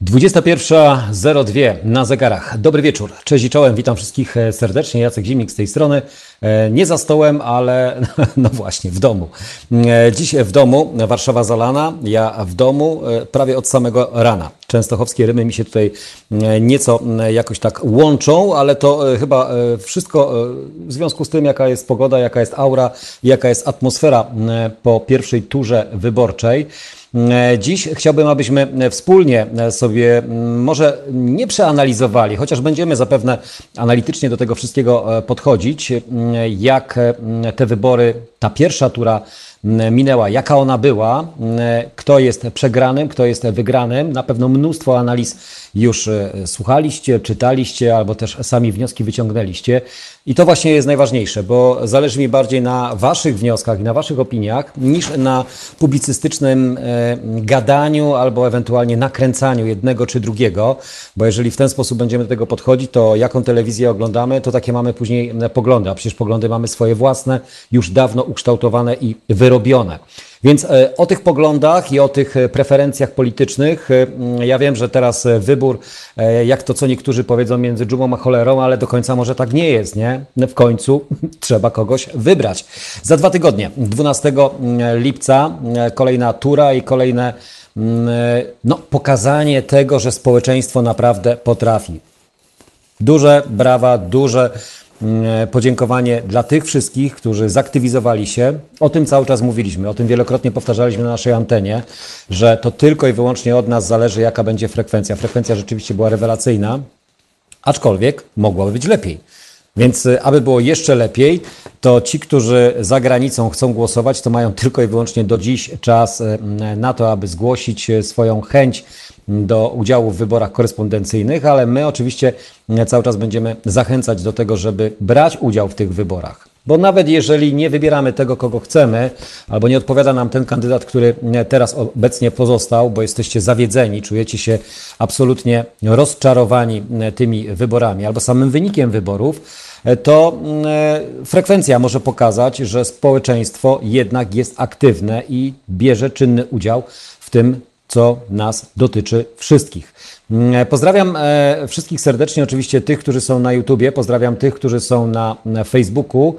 Dwudziesta pierwsza zero dwie na zegarach. Dobry wieczór. Cześć i czołem. Witam wszystkich e, serdecznie. Jacek Zimnik z tej strony. E, Nie za stołem, ale no właśnie, w domu. E, Dziś w domu, Warszawa zalana, ja w domu prawie od samego rana. Częstochowskie rymy mi się tutaj nieco jakoś tak łączą, ale to chyba wszystko w związku z tym, jaka jest pogoda, jaka jest aura, jaka jest atmosfera po pierwszej turze wyborczej. E, Dziś chciałbym, abyśmy e, wspólnie e, sobie może nie przeanalizowali, chociaż będziemy zapewne analitycznie do tego wszystkiego podchodzić, jak te wybory, ta pierwsza tura minęła, jaka ona była, kto jest przegranym, kto jest wygranym. Na pewno mnóstwo analiz już e, słuchaliście, czytaliście albo też sami wnioski wyciągnęliście. I to właśnie jest najważniejsze, bo zależy mi bardziej na Waszych wnioskach i na Waszych opiniach, niż na publicystycznym e, gadaniu albo ewentualnie nakręcaniu jednego czy drugiego, bo jeżeli w ten sposób będziemy do tego podchodzić, to jaką telewizję oglądamy, to takie mamy później poglądy, a przecież poglądy mamy swoje własne, już dawno ukształtowane i wyrobione. Więc e, o tych poglądach i o tych e, preferencjach politycznych, e, mm, ja wiem, że teraz wybór, jak to co niektórzy powiedzą, między dżumą a cholerą, ale do końca może tak nie jest, nie? W końcu trzeba kogoś wybrać. Za dwa tygodnie, 12 lipca, e, kolejna tura i kolejne mm, no, pokazanie tego, że społeczeństwo naprawdę potrafi. Duże brawa, duże mm, podziękowanie dla tych wszystkich, którzy zaktywizowali się. O tym cały czas mówiliśmy, o tym wielokrotnie powtarzaliśmy na naszej antenie, że to tylko i wyłącznie od nas zależy, jaka będzie frekwencja. Frekwencja rzeczywiście była rewelacyjna, aczkolwiek mogłaby być lepiej. Więc y, aby było jeszcze lepiej, to ci, którzy za granicą chcą głosować, to mają tylko i wyłącznie do dziś czas y, na to, aby zgłosić y, swoją chęć do udziału w wyborach korespondencyjnych, ale my oczywiście y, cały czas będziemy zachęcać do tego, żeby brać udział w tych wyborach. Bo nawet jeżeli nie wybieramy tego, kogo chcemy, albo nie odpowiada nam ten kandydat, który teraz obecnie pozostał, bo jesteście zawiedzeni, czujecie się absolutnie rozczarowani tymi wyborami albo samym wynikiem wyborów, to y, frekwencja może pokazać, że społeczeństwo jednak jest aktywne i bierze czynny udział w tym, co nas dotyczy wszystkich. Mm, Pozdrawiam e, wszystkich serdecznie, oczywiście tych, którzy są na YouTubie, pozdrawiam tych, którzy są na, na Facebooku.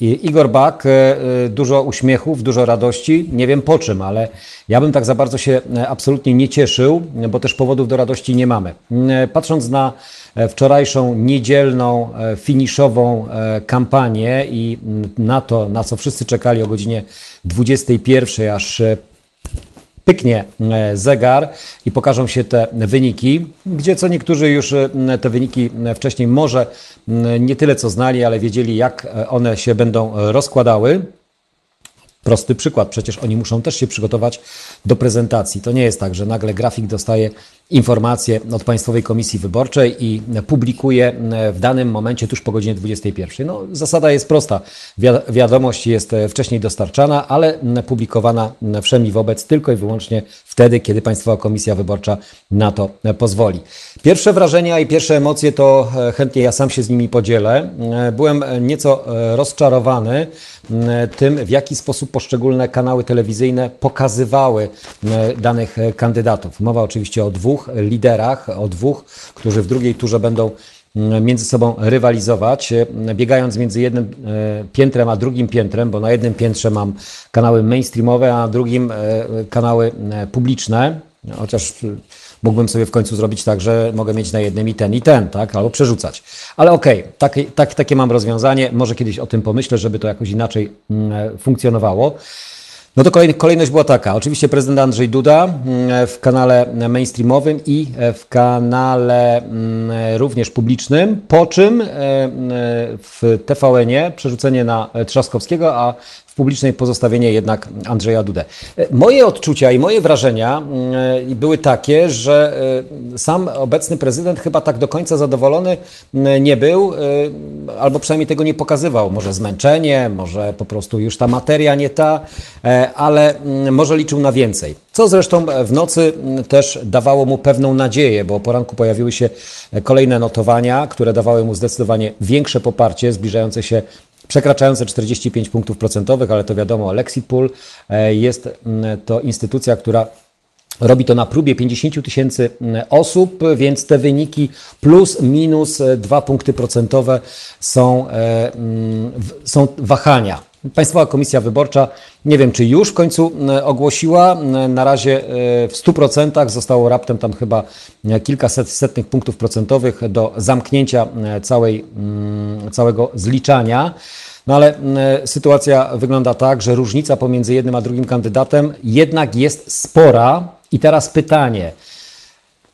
Igor Bak, e, e, dużo uśmiechów, dużo radości. Nie wiem po czym, ale ja bym tak za bardzo się e, absolutnie nie cieszył, bo też powodów do radości nie mamy. Mm, Patrząc na wczorajszą niedzielną, finiszową kampanię i mm, na to, na co wszyscy czekali o godzinie 21, aż pyknie e, zegar i pokażą się te wyniki, gdzie co niektórzy już e, te wyniki wcześniej może nie tyle co znali, ale wiedzieli jak e, one się będą rozkładały. Prosty przykład, przecież oni muszą też się przygotować do prezentacji. To nie jest tak, że nagle grafik dostaje informację od Państwowej Komisji Wyborczej i publikuje w danym momencie tuż po godzinie 21. No, zasada jest prosta. Wi- wiadomość jest e, wcześniej dostarczana, ale publikowana wszemi wobec tylko i wyłącznie wtedy, kiedy Państwowa Komisja Wyborcza na to e, pozwoli. Pierwsze wrażenia i pierwsze emocje to e, chętnie ja sam się z nimi podzielę. E, Byłem e, nieco e, rozczarowany tym, w jaki sposób poszczególne kanały telewizyjne pokazywały danych e, kandydatów. Mowa oczywiście o dwóch liderach, o dwóch, którzy w drugiej turze będą m, między sobą rywalizować, e, biegając między jednym e, piętrem a drugim piętrem, bo na jednym piętrze mam kanały mainstreamowe, a na drugim e, kanały publiczne, chociaż mógłbym sobie w końcu zrobić tak, że mogę mieć na jednym i ten, i ten, tak? Albo przerzucać. Ale okej, takie, tak, takie mam rozwiązanie. Może kiedyś o tym pomyślę, żeby to jakoś inaczej mm, funkcjonowało. No to kolej, kolejność była taka. Oczywiście prezydent Andrzej Duda mm, w kanale mainstreamowym i w kanale mm, również publicznym, po czym e, mm, w TVN-ie przerzucenie na Trzaskowskiego, a publicznej pozostawienie jednak Andrzeja Dudę. Moje odczucia i moje wrażenia były takie, że sam obecny prezydent chyba tak do końca zadowolony nie był, albo przynajmniej tego nie pokazywał. Może zmęczenie, może po prostu już ta materia nie ta, ale może liczył na więcej. Co zresztą w nocy też dawało mu pewną nadzieję, bo o poranku pojawiły się kolejne notowania, które dawały mu zdecydowanie większe poparcie, zbliżające się przekraczające 45 punktów procentowych, ale to wiadomo, Lexit Pool e, jest to instytucja, która Robi to na próbie 50 tysięcy osób, więc te wyniki plus minus 2 punkty procentowe są, e, są wahania. Państwowa Komisja Wyborcza, nie wiem czy już w końcu e, ogłosiła, e, na razie e, w 100% zostało raptem tam chyba kilkaset setnych punktów procentowych do zamknięcia całej, mm, całego zliczania. No ale sytuacja wygląda tak, że różnica pomiędzy jednym a drugim kandydatem jednak jest spora. I teraz pytanie,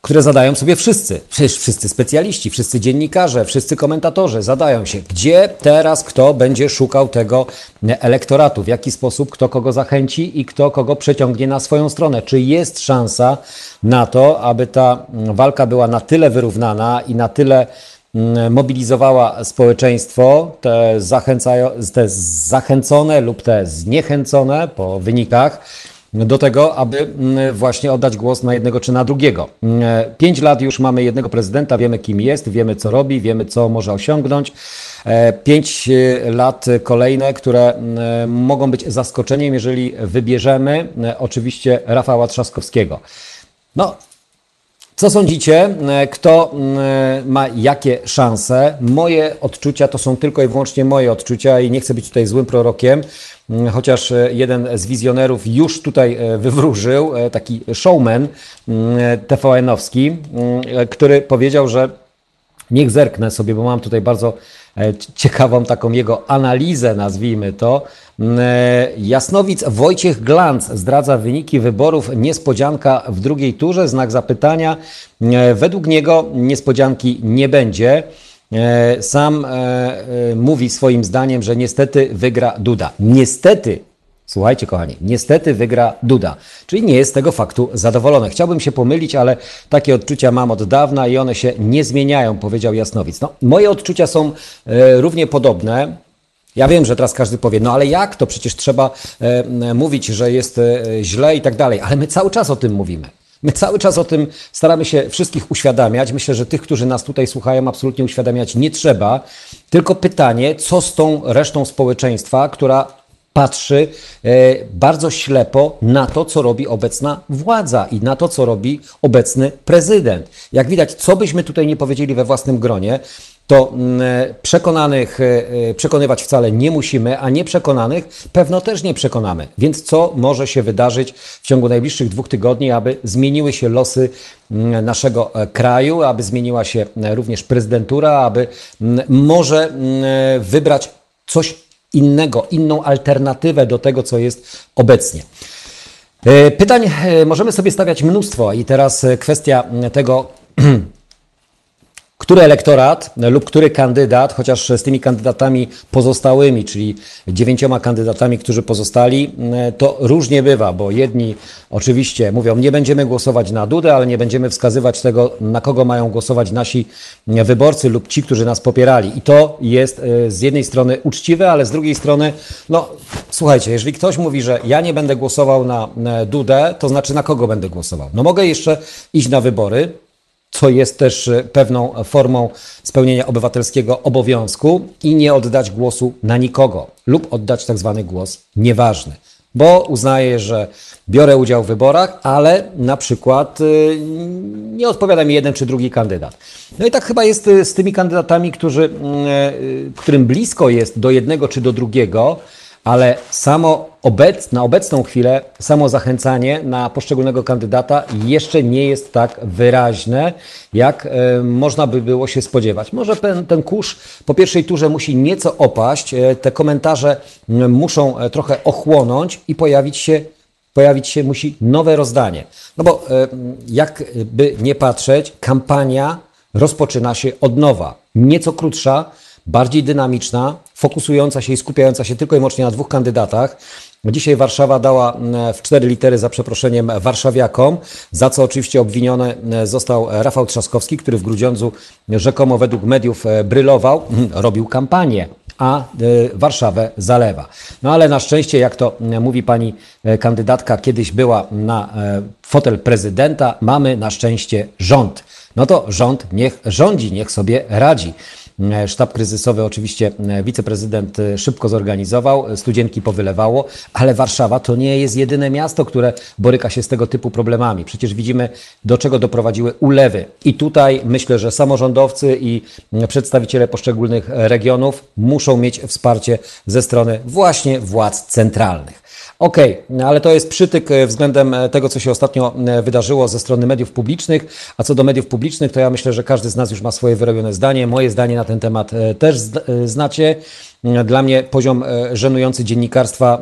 które zadają sobie wszyscy, przecież wszyscy specjaliści, wszyscy dziennikarze, wszyscy komentatorzy zadają się, gdzie teraz kto będzie szukał tego elektoratu, w jaki sposób kto kogo zachęci i kto kogo przeciągnie na swoją stronę. Czy jest szansa na to, aby ta walka była na tyle wyrównana i na tyle mm, mobilizowała społeczeństwo, te, te zachęcone lub te zniechęcone po wynikach, do tego, aby mm, właśnie oddać głos na jednego czy na drugiego. Mm, pięć lat już mamy jednego prezydenta, wiemy kim jest, wiemy co robi, wiemy co może osiągnąć. E, pięć e, lat kolejne, które mm, mogą być zaskoczeniem, jeżeli wybierzemy oczywiście Rafała Trzaskowskiego. No, co sądzicie? Kto ma jakie szanse? Moje odczucia to są tylko i wyłącznie moje odczucia i nie chcę być tutaj złym prorokiem. Mm, chociaż e, jeden z wizjonerów już tutaj e, wywróżył, e, taki showman mm, TVN-owski, mm, który powiedział, że niech zerknę sobie, bo mam tutaj bardzo ciekawą taką jego analizę, nazwijmy to. Jasnowic Wojciech Glanc zdradza wyniki wyborów. Niespodzianka w drugiej turze, znak zapytania. Według niego niespodzianki nie będzie. E, sam e, e, mówi swoim zdaniem, że niestety wygra Duda. Niestety Słuchajcie, kochani, niestety wygra Duda, czyli nie jest z tego faktu zadowolony. Chciałbym się pomylić, ale takie odczucia mam od dawna i one się nie zmieniają, powiedział Jasnowic. No, moje odczucia są e, równie podobne. Ja wiem, że teraz każdy powie, no ale jak to? Przecież trzeba e, mówić, że jest e, źle i tak dalej, ale my cały czas o tym mówimy. My cały czas o tym staramy się wszystkich uświadamiać. Myślę, że tych, którzy nas tutaj słuchają, absolutnie uświadamiać nie trzeba. Tylko pytanie, co z tą resztą społeczeństwa, która patrzy e, bardzo ślepo na to, co robi obecna władza i na to, co robi obecny prezydent. Jak widać, co byśmy tutaj nie powiedzieli we własnym gronie, to mm, przekonanych e, e, przekonywać wcale nie musimy, a nieprzekonanych pewno też nie przekonamy. Więc co może się wydarzyć w ciągu najbliższych dwóch tygodni, aby zmieniły się losy mm, naszego e, kraju, aby zmieniła się również prezydentura, aby mm, może wybrać coś innego, inną alternatywę do tego, co jest obecnie. Pytań możemy sobie stawiać mnóstwo i teraz kwestia tego, który elektorat lub który kandydat, chociaż z tymi kandydatami pozostałymi, czyli dziewięcioma kandydatami, którzy pozostali, to różnie bywa, bo jedni oczywiście mówią, nie będziemy głosować na Dudę, ale nie będziemy wskazywać tego, na kogo mają głosować nasi wyborcy lub ci, którzy nas popierali. I to jest e, z jednej strony uczciwe, ale z drugiej strony, no słuchajcie, jeżeli ktoś mówi, że ja nie będę głosował na Dudę, to znaczy na kogo będę głosował? No mogę jeszcze iść na wybory, co jest też e, pewną formą spełnienia obywatelskiego obowiązku i nie oddać głosu na nikogo lub oddać tak zwany głos nieważny. Bo uznaję, że biorę udział w wyborach, ale na przykład e, nie odpowiada mi jeden czy drugi kandydat. No i tak chyba jest e, z tymi kandydatami, którzy, którym blisko jest do jednego czy do drugiego, ale samo obec, na obecną chwilę samo zachęcanie na poszczególnego kandydata jeszcze nie jest tak wyraźne, jak e, można by było się spodziewać. Może ten, ten kurz po pierwszej turze musi nieco opaść, e, te komentarze muszą e, trochę ochłonąć i pojawić się pojawić się musi nowe rozdanie. No bo jakby nie patrzeć, kampania rozpoczyna się od nowa. Nieco krótsza, bardziej dynamiczna, fokusująca się i skupiająca się tylko i wyłącznie na dwóch kandydatach. Dzisiaj Warszawa dała w cztery litery za przeproszeniem warszawiakom, za co oczywiście obwiniony został Rafał Trzaskowski, który w Grudziądzu rzekomo według mediów brylował, robił kampanię a Warszawę zalewa. No ale na szczęście, jak to mówi pani kandydatka, kiedyś była na fotel prezydenta, mamy na szczęście rząd. No to rząd niech rządzi, niech sobie radzi. Sztab kryzysowy oczywiście wiceprezydent szybko zorganizował, studzienki powylewało, ale Warszawa to nie jest jedyne miasto, które boryka się z tego typu problemami. Przecież widzimy, do czego doprowadziły ulewy. I tutaj myślę, że samorządowcy i przedstawiciele poszczególnych regionów muszą mieć wsparcie ze strony właśnie władz centralnych. Okej, okay, ale to jest przytyk względem tego, co się ostatnio wydarzyło ze strony mediów publicznych. A co do mediów publicznych, to ja myślę, że każdy z nas już ma swoje wyrobione zdanie. Moje zdanie na ten temat też znacie. Dla mnie poziom żenujący dziennikarstwa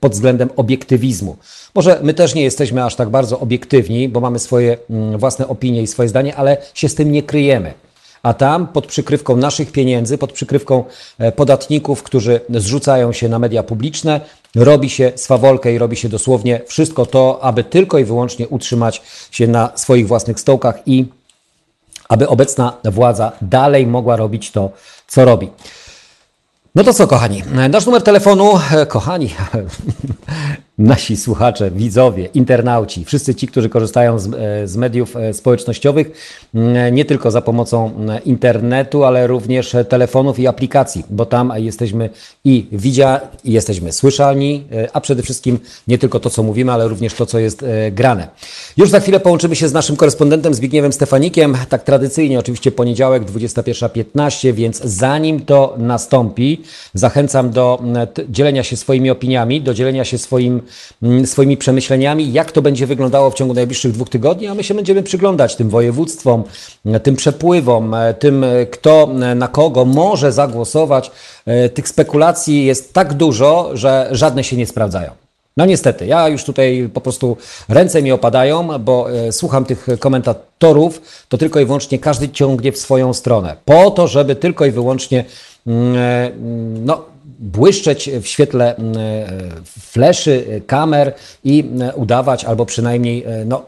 pod względem obiektywizmu. Może my też nie jesteśmy aż tak bardzo obiektywni, bo mamy swoje własne opinie i swoje zdanie, ale się z tym nie kryjemy a tam pod przykrywką naszych pieniędzy, pod przykrywką podatników, którzy zrzucają się na media publiczne, robi się swawolkę i robi się dosłownie wszystko to, aby tylko i wyłącznie utrzymać się na swoich własnych stołkach i aby obecna władza dalej mogła robić to, co robi. No to co, kochani? Nasz numer telefonu, kochani, nasi słuchacze, widzowie, internauci, wszyscy ci, którzy korzystają z, z, mediów społecznościowych, nie tylko za pomocą internetu, ale również telefonów i aplikacji, bo tam jesteśmy i widziani, i jesteśmy słyszalni, a przede wszystkim nie tylko to, co mówimy, ale również to, co jest grane. Już za chwilę połączymy się z naszym korespondentem Zbigniewem Stefanikiem, tak tradycyjnie, oczywiście poniedziałek, 21.15, więc zanim to nastąpi, zachęcam do dzielenia się swoimi opiniami, do dzielenia się swoim swoimi przemyśleniami, jak to będzie wyglądało w ciągu najbliższych dwóch tygodni, a my się będziemy przyglądać tym województwom, tym przepływom, tym kto na kogo może zagłosować. Tych spekulacji jest tak dużo, że żadne się nie sprawdzają. No niestety, ja już tutaj po prostu ręce mi opadają, bo słucham tych komentatorów, to tylko i wyłącznie każdy ciągnie w swoją stronę. Po to, żeby tylko i wyłącznie no, błyszczeć w świetle fleszy, kamer i udawać, albo przynajmniej no,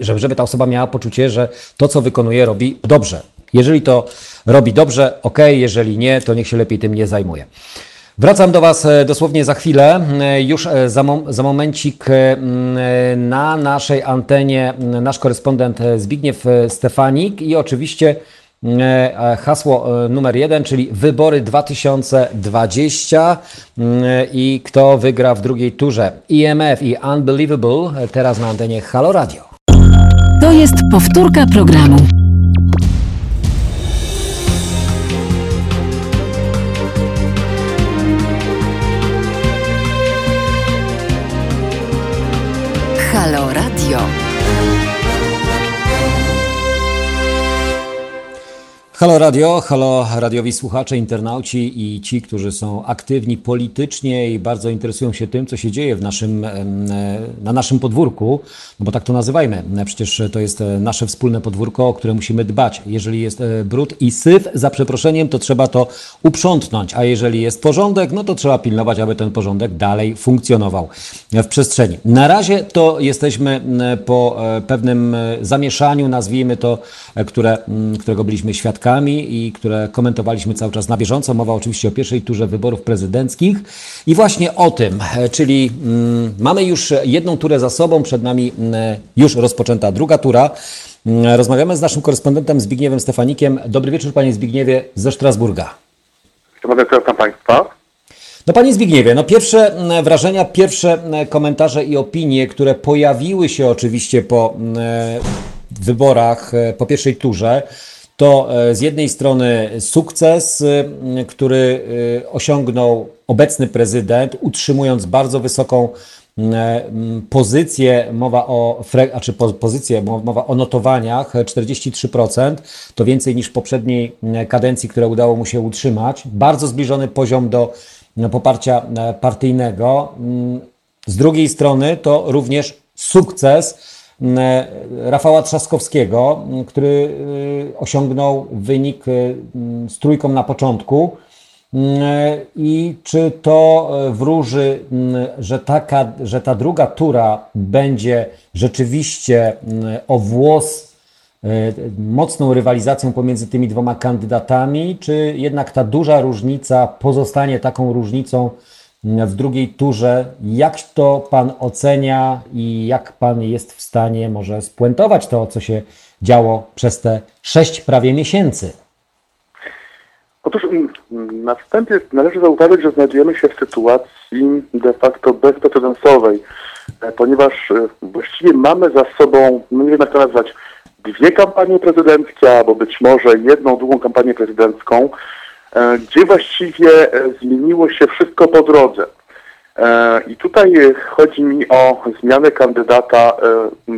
żeby ta osoba miała poczucie, że to, co wykonuje, robi dobrze. Jeżeli to robi dobrze, ok, jeżeli nie, to niech się lepiej tym nie zajmuje. Wracam do Was dosłownie za chwilę. Już za, mom za momencik na naszej antenie nasz korespondent Zbigniew Stefanik i oczywiście E, hasło e, numer jeden, czyli wybory 2020 mm, i kto wygra w drugiej turze. IMF i Unbelievable e, teraz na antenie Halo Radio. To jest powtórka programu. Halo Radio, halo radiowi słuchacze, internauci i ci, którzy są aktywni politycznie i bardzo interesują się tym, co się dzieje w naszym, na naszym podwórku, no bo tak to nazywajmy. Przecież to jest nasze wspólne podwórko, o które musimy dbać. Jeżeli jest brud i syf, za przeproszeniem, to trzeba to uprzątnąć, a jeżeli jest porządek, no to trzeba pilnować, aby ten porządek dalej funkcjonował w przestrzeni. Na razie to jesteśmy po pewnym zamieszaniu, nazwijmy to, które, którego byliśmy świadkami i które komentowaliśmy cały czas na bieżąco. Mowa oczywiście o pierwszej turze wyborów prezydenckich i właśnie o tym, czyli mm, mamy już jedną turę za sobą, przed nami mm, już rozpoczęta druga tura. Mm, rozmawiamy z naszym korespondentem Zbigniewem Stefanikiem. Dobry wieczór, panie Zbigniewie ze Strasburga. Dobry wieczór państwa. No panie Zbigniewie, no pierwsze wrażenia, pierwsze komentarze i opinie, które pojawiły się oczywiście po wyborach, po pierwszej turze, to e, z jednej strony sukces, który e, osiągnął obecny prezydent, utrzymując bardzo wysoką pozycję, mowa o, znaczy pozycję, mowa o notowaniach 43%, to więcej niż w poprzedniej kadencji, które udało mu się utrzymać. Bardzo zbliżony poziom do poparcia partyjnego. Z drugiej strony to również sukces Rafała Trzaskowskiego, który osiągnął wynik z trójką na początku. I czy to wróży, że, taka, że ta druga tura będzie rzeczywiście o włos E, mocną rywalizacją pomiędzy tymi dwoma kandydatami, czy jednak ta duża różnica pozostanie taką różnicą w drugiej turze? Jak to Pan ocenia i jak Pan jest w stanie może spuentować to, co się działo przez te sześć prawie miesięcy? Otóż mm, na wstępie należy zauważyć, że znajdujemy się w sytuacji de facto bezprecedensowej, e, ponieważ e, właściwie mamy za sobą, no nie wiem jak to nazwać, dwie kampanie prezydenckie, albo być może jedną, drugą kampanię prezydencką, gdzie właściwie e, zmieniło się wszystko po drodze. E, I tutaj chodzi mi o zmianę kandydata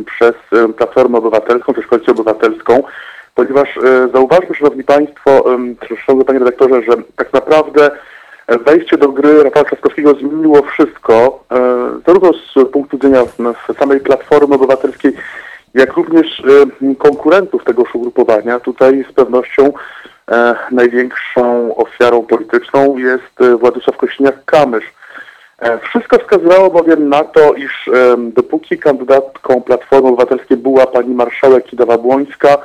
przez Platformę Obywatelską, przez Koalicję Obywatelską, ponieważ zauważmy, Szanowni Państwo, Szanowny Panie Redaktorze, że tak naprawdę wejście do gry Rafała Trzaskowskiego zmieniło wszystko, zarówno z punktu widzenia samej Platformy Obywatelskiej, jak również konkurentów tegoż ugrupowania. Tutaj z pewnością e, największą ofiarą polityczną jest e, Władysław Kośniak-Kamysz. E, wszystko wskazywało bowiem na to, iż dopóki kandydatką Platformy Obywatelskiej była pani marszałek Kidawa-Błońska,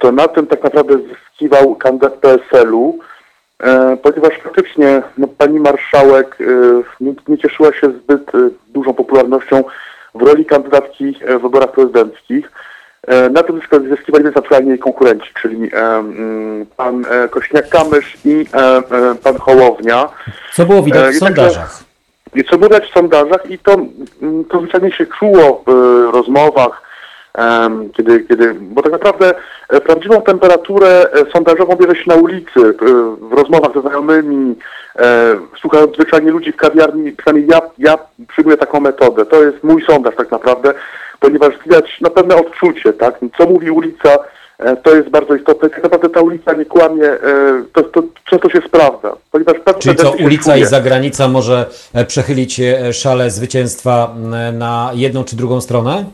to na tym tak naprawdę zyskiwał kandydat PSL-u, ponieważ faktycznie no, pani marszałek nie, nie cieszyła się zbyt dużą popularnością w roli kandydatki e, w wyborach prezydenckich. E, na tym zyskiwali naturalnie jej konkurenci, czyli e, pan Kośniak-Kamysz i pan Hołownia. Co było widać w sondażach. Co było widać w sondażach i to, to zwyczajnie się czuło w rozmowach, kiedy, kiedy, bo tak naprawdę prawdziwą temperaturę sondażową bierze się na ulicy, w rozmowach ze znajomymi, E, słuchając zwyczajnie ludzi w kawiarni, przynajmniej ja, ja przyjmuję taką metodę. To jest mój sondaż tak naprawdę, ponieważ widać na pewne odczucie, tak? Co mówi ulica, e, to jest bardzo istotne. Tak naprawdę ta ulica nie kłamie, e, to, to często się sprawdza. Ponieważ Czyli co, ulica i zagranica może przechylić szale zwycięstwa na jedną czy drugą stronę?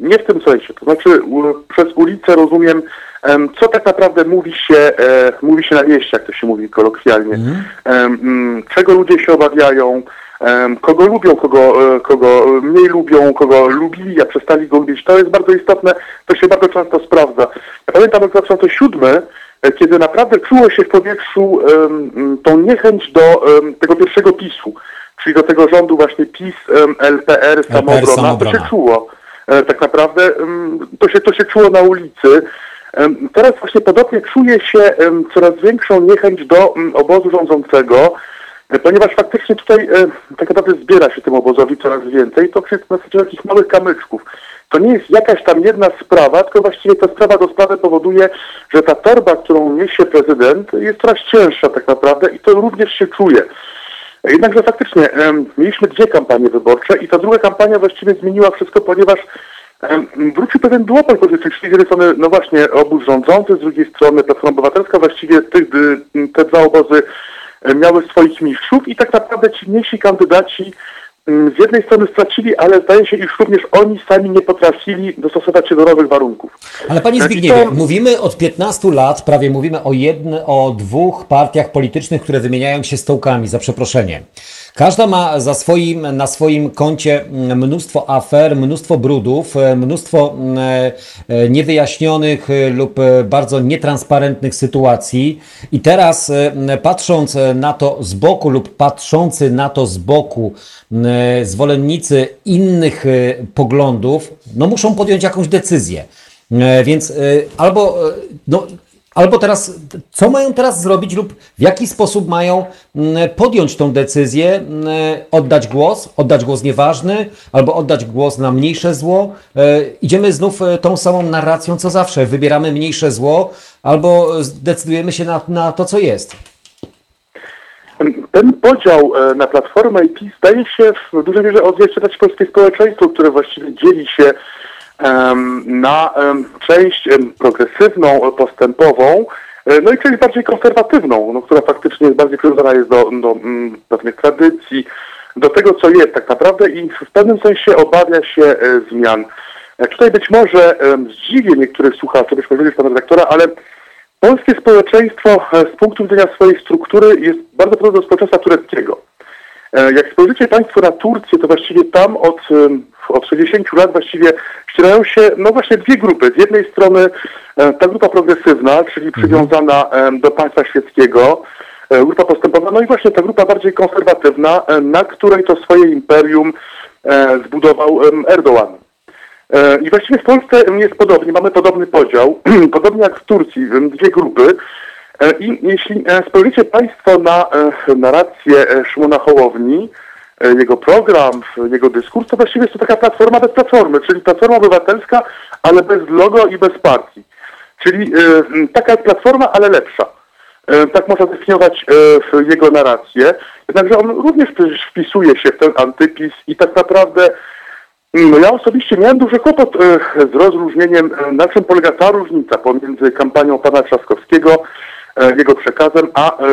Nie w tym sensie. To znaczy przez ulicę rozumiem co tak naprawdę mówi się, e, mówi się na mieście, jak to się mówi kolokwialnie, mm. czego ludzie się obawiają, kogo lubią, kogo, e, kogo mniej lubią, kogo lubili, a przestali go lubić. To jest bardzo istotne, to się bardzo często sprawdza. Ja pamiętam rok 2007, e, kiedy naprawdę czuło się w powietrzu tą niechęć do tego pierwszego PiSu, czyli do tego rządu właśnie PiS, LPR, Samoobrona, to się czuło. Tak naprawdę to się, to się czuło na ulicy. Teraz właśnie podobnie czuje się coraz większą niechęć do obozu rządzącego, e, ponieważ faktycznie tutaj tak naprawdę zbiera się tym obozowi coraz więcej, to przez na zasadzie takich małych kamyczków. To nie jest jakaś tam jedna sprawa, tylko właściwie ta sprawa do sprawy powoduje, że ta torba, którą niesie prezydent, jest coraz cięższa tak naprawdę i to również się czuje. Jednakże faktycznie mieliśmy dwie kampanie wyborcze i ta druga kampania właściwie zmieniła wszystko, ponieważ Wrócił pewien duopol polityczny, z jednej strony, no właśnie, obóz rządzący, z drugiej strony Platforma Obywatelska, właściwie tych, te dwa obozy miały swoich mistrzów i tak naprawdę ci mniejsi kandydaci z jednej strony stracili, ale zdaje się, iż również oni sami nie potrafili dostosować się do nowych warunków. Ale panie Zbigniewie, to... mówimy od 15 lat, prawie mówimy o, jedne, o dwóch partiach politycznych, które wymieniają się stołkami, za przeproszenie. Każda ma za swoim, na swoim koncie mnóstwo afer, mnóstwo brudów, e, mnóstwo e, e, niewyjaśnionych lub bardzo nietransparentnych sytuacji. I teraz patrząc na to z boku lub patrzący na to z boku zwolennicy innych poglądów, no muszą podjąć jakąś decyzję. Więc albo no, Albo teraz, co mają teraz zrobić lub w jaki sposób mają mm, podjąć tą decyzję, mm, oddać głos, oddać głos nieważny, albo oddać głos na mniejsze zło. E, idziemy znów e, tą samą narracją co zawsze. Wybieramy mniejsze zło, albo zdecydujemy się na, na to, co jest. Ten podział e, na Platformę i PiS zdaje się w dużej mierze odzwierciedlać polskie społeczeństwo, które właściwie dzieli się na część progresywną, postępową, e, no i część bardziej konserwatywną, no, która faktycznie bardziej przywiązana jest do, do mm, pewnych tradycji, do tego, co jest tak naprawdę i w pewnym sensie obawia się e, zmian. E, tutaj być może zdziwię niektórych słuchaczy, być może pana redaktora, ale polskie społeczeństwo z punktu widzenia swojej struktury jest bardzo podobne do społeczeństwa tureckiego. E, Jak spojrzycie Państwo na Turcję, to właściwie tam od, od 60 lat właściwie ścierają się no właśnie dwie grupy. Z jednej strony e, ta grupa progresywna, czyli przywiązana em, do państwa świeckiego, e, grupa postępowa, no i właśnie ta grupa bardziej konserwatywna, na której to swoje imperium zbudował em, Erdoğan. E, I właściwie w Polsce jest podobnie, mamy podobny podział, podobnie jak w Turcji, dwie grupy. E, I jeśli e, spojrzycie Państwo na e, narrację Szymona Hołowni, jego program, jego dyskurs, to właściwie jest to taka platforma bez platformy, czyli platforma obywatelska, ale bez logo i bez partii. Czyli taka jak platforma, ale lepsza. Tak można zdefiniować w jego narrację. Jednakże on również wpisuje się w ten antypis i tak naprawdę no ja osobiście miałem duży kłopot z rozróżnieniem, na czym polega ta różnica pomiędzy kampanią pana Trzaskowskiego, jego przekazem, a e,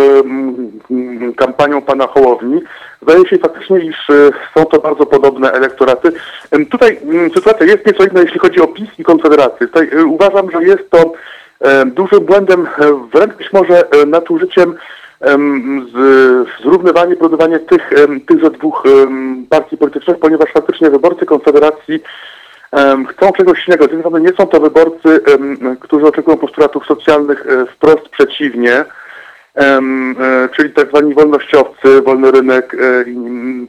kampanią pana Hołowni. Zdaje się faktycznie, iż e, są to bardzo podobne elektoraty. Tutaj sytuacja jest nieco inna, jeśli chodzi o PiS i Konfederację. Tutaj e, uważam, że jest to e, dużym błędem, e, wręcz być może e, nadużyciem em, z, zrównywanie, porównywanie tych, tychże dwóch partii politycznych, ponieważ faktycznie wyborcy Konfederacji chcą czegoś innego. Z jednej strony nie są to wyborcy, którzy oczekują postulatów socjalnych e, wprost przeciwnie, e, czyli tak zwani wolnościowcy, wolny rynek. e, mm,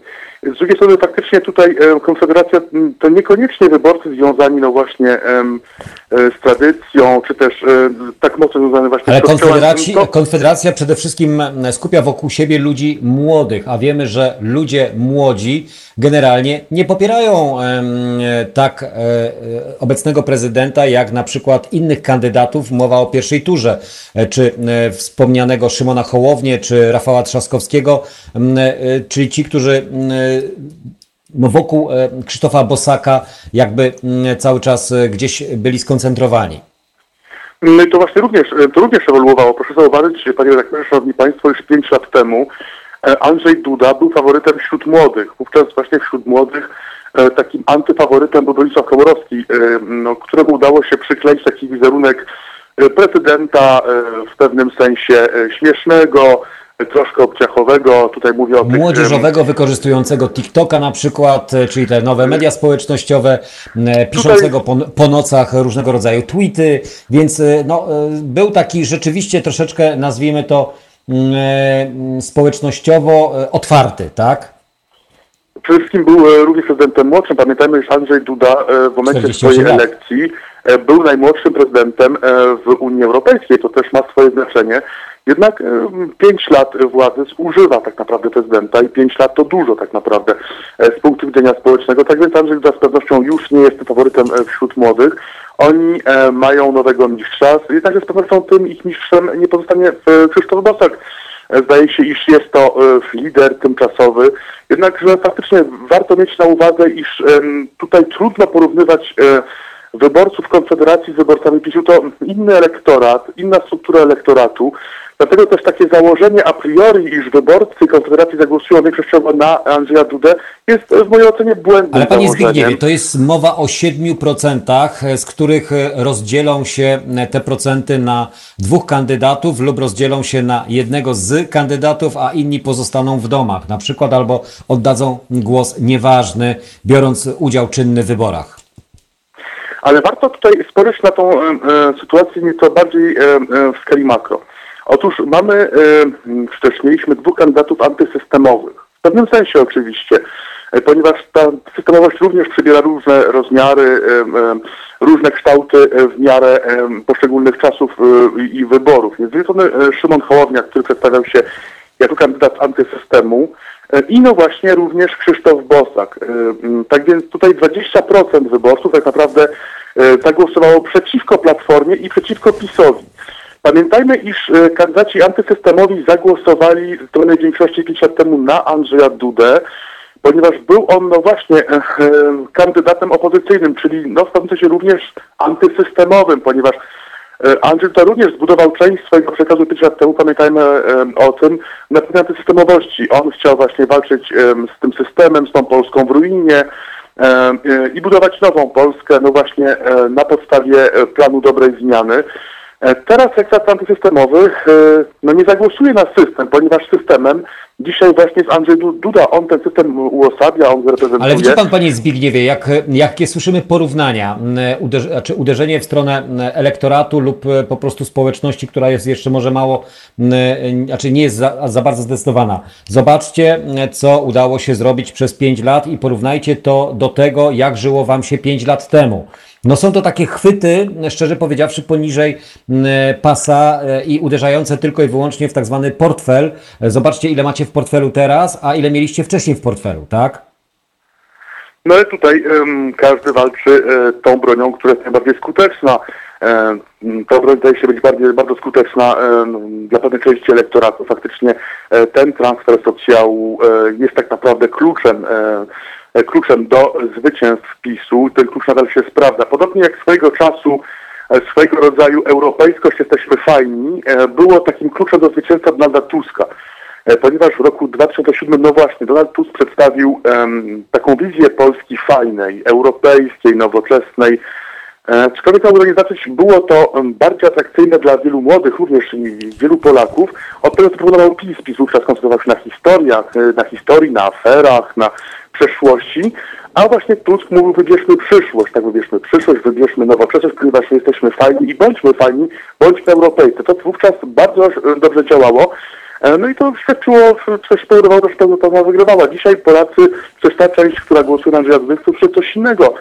z drugiej strony faktycznie tutaj Konfederacja to niekoniecznie wyborcy związani no właśnie z tradycją, czy też tak mocno związani właśnie Ale z kościołem. Konfederaci, To- Konfederacja przede wszystkim skupia wokół siebie ludzi młodych, a wiemy, że ludzie młodzi generalnie nie popierają tak e, e, obecnego prezydenta, jak na przykład innych kandydatów. Mowa o pierwszej turze, e, czy wspomnianego Szymona Hołownię, czy Rafała Trzaskowskiego, czyli ci, którzy no wokół Krzysztofa Bosaka jakby cały czas gdzieś byli skoncentrowani. No i to właśnie również, to również ewoluowało. Proszę zauważyć, panie redaktorze, szanowni państwo, już 5 lat temu Andrzej Duda był faworytem wśród młodych. Wówczas właśnie wśród młodych e, takim antyfaworytem był Bronisław Komorowski, e, no, któremu udało się przykleić taki wizerunek e, prezydenta e, w pewnym sensie e, śmiesznego, e, troszkę obciachowego. Tutaj mówię o tych... Młodzieżowego wykorzystującego TikToka na przykład, e, czyli te nowe media społecznościowe, e, piszącego po, po nocach różnego rodzaju tweety, więc e, no, e, był taki rzeczywiście troszeczkę, nazwijmy to, e, społecznościowo e, otwarty, tak? Przede wszystkim był e, również prezydentem młodszym. Pamiętajmy, że Andrzej Duda e, w momencie 48 swojej lat. elekcji e, był najmłodszym prezydentem e, w Unii Europejskiej. To też ma swoje znaczenie. Jednak e, pięć lat władzy zużywa tak naprawdę prezydenta i pięć lat to dużo tak naprawdę e, z punktu widzenia społecznego. Tak więc Andrzej Duda z pewnością już nie jest faworytem e, wśród młodych. Oni e, mają nowego mistrza, jednakże z pewnością tym ich mistrzem nie pozostanie e, Krzysztof Bosak. E, Zdaje się, iż jest to e, lider tymczasowy. Jednakże faktycznie warto mieć na uwadze, iż tutaj trudno porównywać e, wyborców Konfederacji z wyborcami PiSu. To inny elektorat, inna struktura elektoratu. Dlatego też takie założenie a priori, iż wyborcy Konfederacji zagłosują większościowo na Andrzeja Dudę, jest w mojej ocenie błędnym Ale panie założeniem. Zbigniewie, to jest mowa o 7%, e, z których e, rozdzielą się e, te procenty na dwóch kandydatów lub rozdzielą się na jednego z kandydatów, a inni pozostaną w domach na przykład albo oddadzą głos nieważny, biorąc udział czynny w wyborach. Ale warto tutaj spojrzeć na tą e, sytuację nieco bardziej e, w skali makro. Otóż mamy, e, czy też mieliśmy dwóch kandydatów antysystemowych. W pewnym sensie oczywiście, e, ponieważ ta systemowość również przybiera różne rozmiary, e, e, różne kształty e, w miarę e, poszczególnych czasów e, i wyborów. Z jednej strony e, Szymon Hołownia, który przedstawiał się jako kandydat antysystemu, E, I no właśnie również Krzysztof Bosak. E, Tak więc tutaj 20% wyborców tak naprawdę e, zagłosowało przeciwko Platformie i przeciwko PiSowi. Pamiętajmy, iż e, kandydaci antysystemowi zagłosowali zdrowej większości 5 lat temu na Andrzeja Dudę, ponieważ był on no właśnie e, e, kandydatem opozycyjnym, czyli no w pewnym sensie również antysystemowym, ponieważ Andrzej Duda również zbudował część swojego przekazu 5 lat temu, pamiętajmy o tym, na pewnej antysystemowości. On chciał właśnie walczyć z tym systemem, z tą Polską w ruinie i budować nową Polskę, no właśnie na podstawie planu dobrej zmiany. E, teraz traktat antysystemowy e, no nie zagłosuje na system, ponieważ systemem dzisiaj właśnie jest Andrzej Duda. On ten system uosabia, on reprezentuje. Ale widzi pan, panie Zbigniewie, jak, jakie słyszymy porównania, uderz, znaczy uderzenie w stronę elektoratu lub e, po prostu społeczności, która jest jeszcze może mało, znaczy nie jest za, za bardzo zdecydowana. Zobaczcie, co udało się zrobić przez 5 lat i porównajcie to do tego, jak żyło wam się 5 lat temu. No są to takie chwyty, szczerze powiedziawszy, poniżej mm, pasa e, i uderzające tylko i wyłącznie w tak zwany portfel. Zobaczcie, ile macie w portfelu teraz, a ile mieliście wcześniej w portfelu, tak? No ale tutaj um, każdy walczy e, tą bronią, która jest najbardziej skuteczna. E, ta broń wydaje się być bardziej, bardzo skuteczna e, dla pewnej części elektoratu. Faktycznie e, ten transfer socjału jest tak naprawdę kluczem E, kluczem do zwycięstw PiSu. Ten klucz nadal się sprawdza. Podobnie jak swojego czasu e, swojego rodzaju europejskość jesteśmy fajni, e, było takim kluczem do zwycięstwa Donalda Tuska. Ponieważ w roku 2007, no właśnie, Donald Tusk przedstawił um, taką wizję Polski fajnej, europejskiej, nowoczesnej. Aczkolwiek mogę nie znaczyć, było to bardziej atrakcyjne dla wielu młodych, również i wielu Polaków, od tego, co proponował PiS. PiS wówczas koncentrował się na historiach, na historii, na aferach, na przeszłości, a właśnie Tusk mówił, wybierzmy przyszłość, tak wybierzmy przyszłość, wybierzmy nowoczesność, ponieważ jesteśmy fajni i bądźmy fajni, bądźmy Europejcy. To wówczas bardzo dobrze działało. E, no i to świadczyło, coś spowodowało, że to wygrywała. Dzisiaj Polacy, przez ta część, która głosuje na Andrzeja Dudę, chcą coś innego.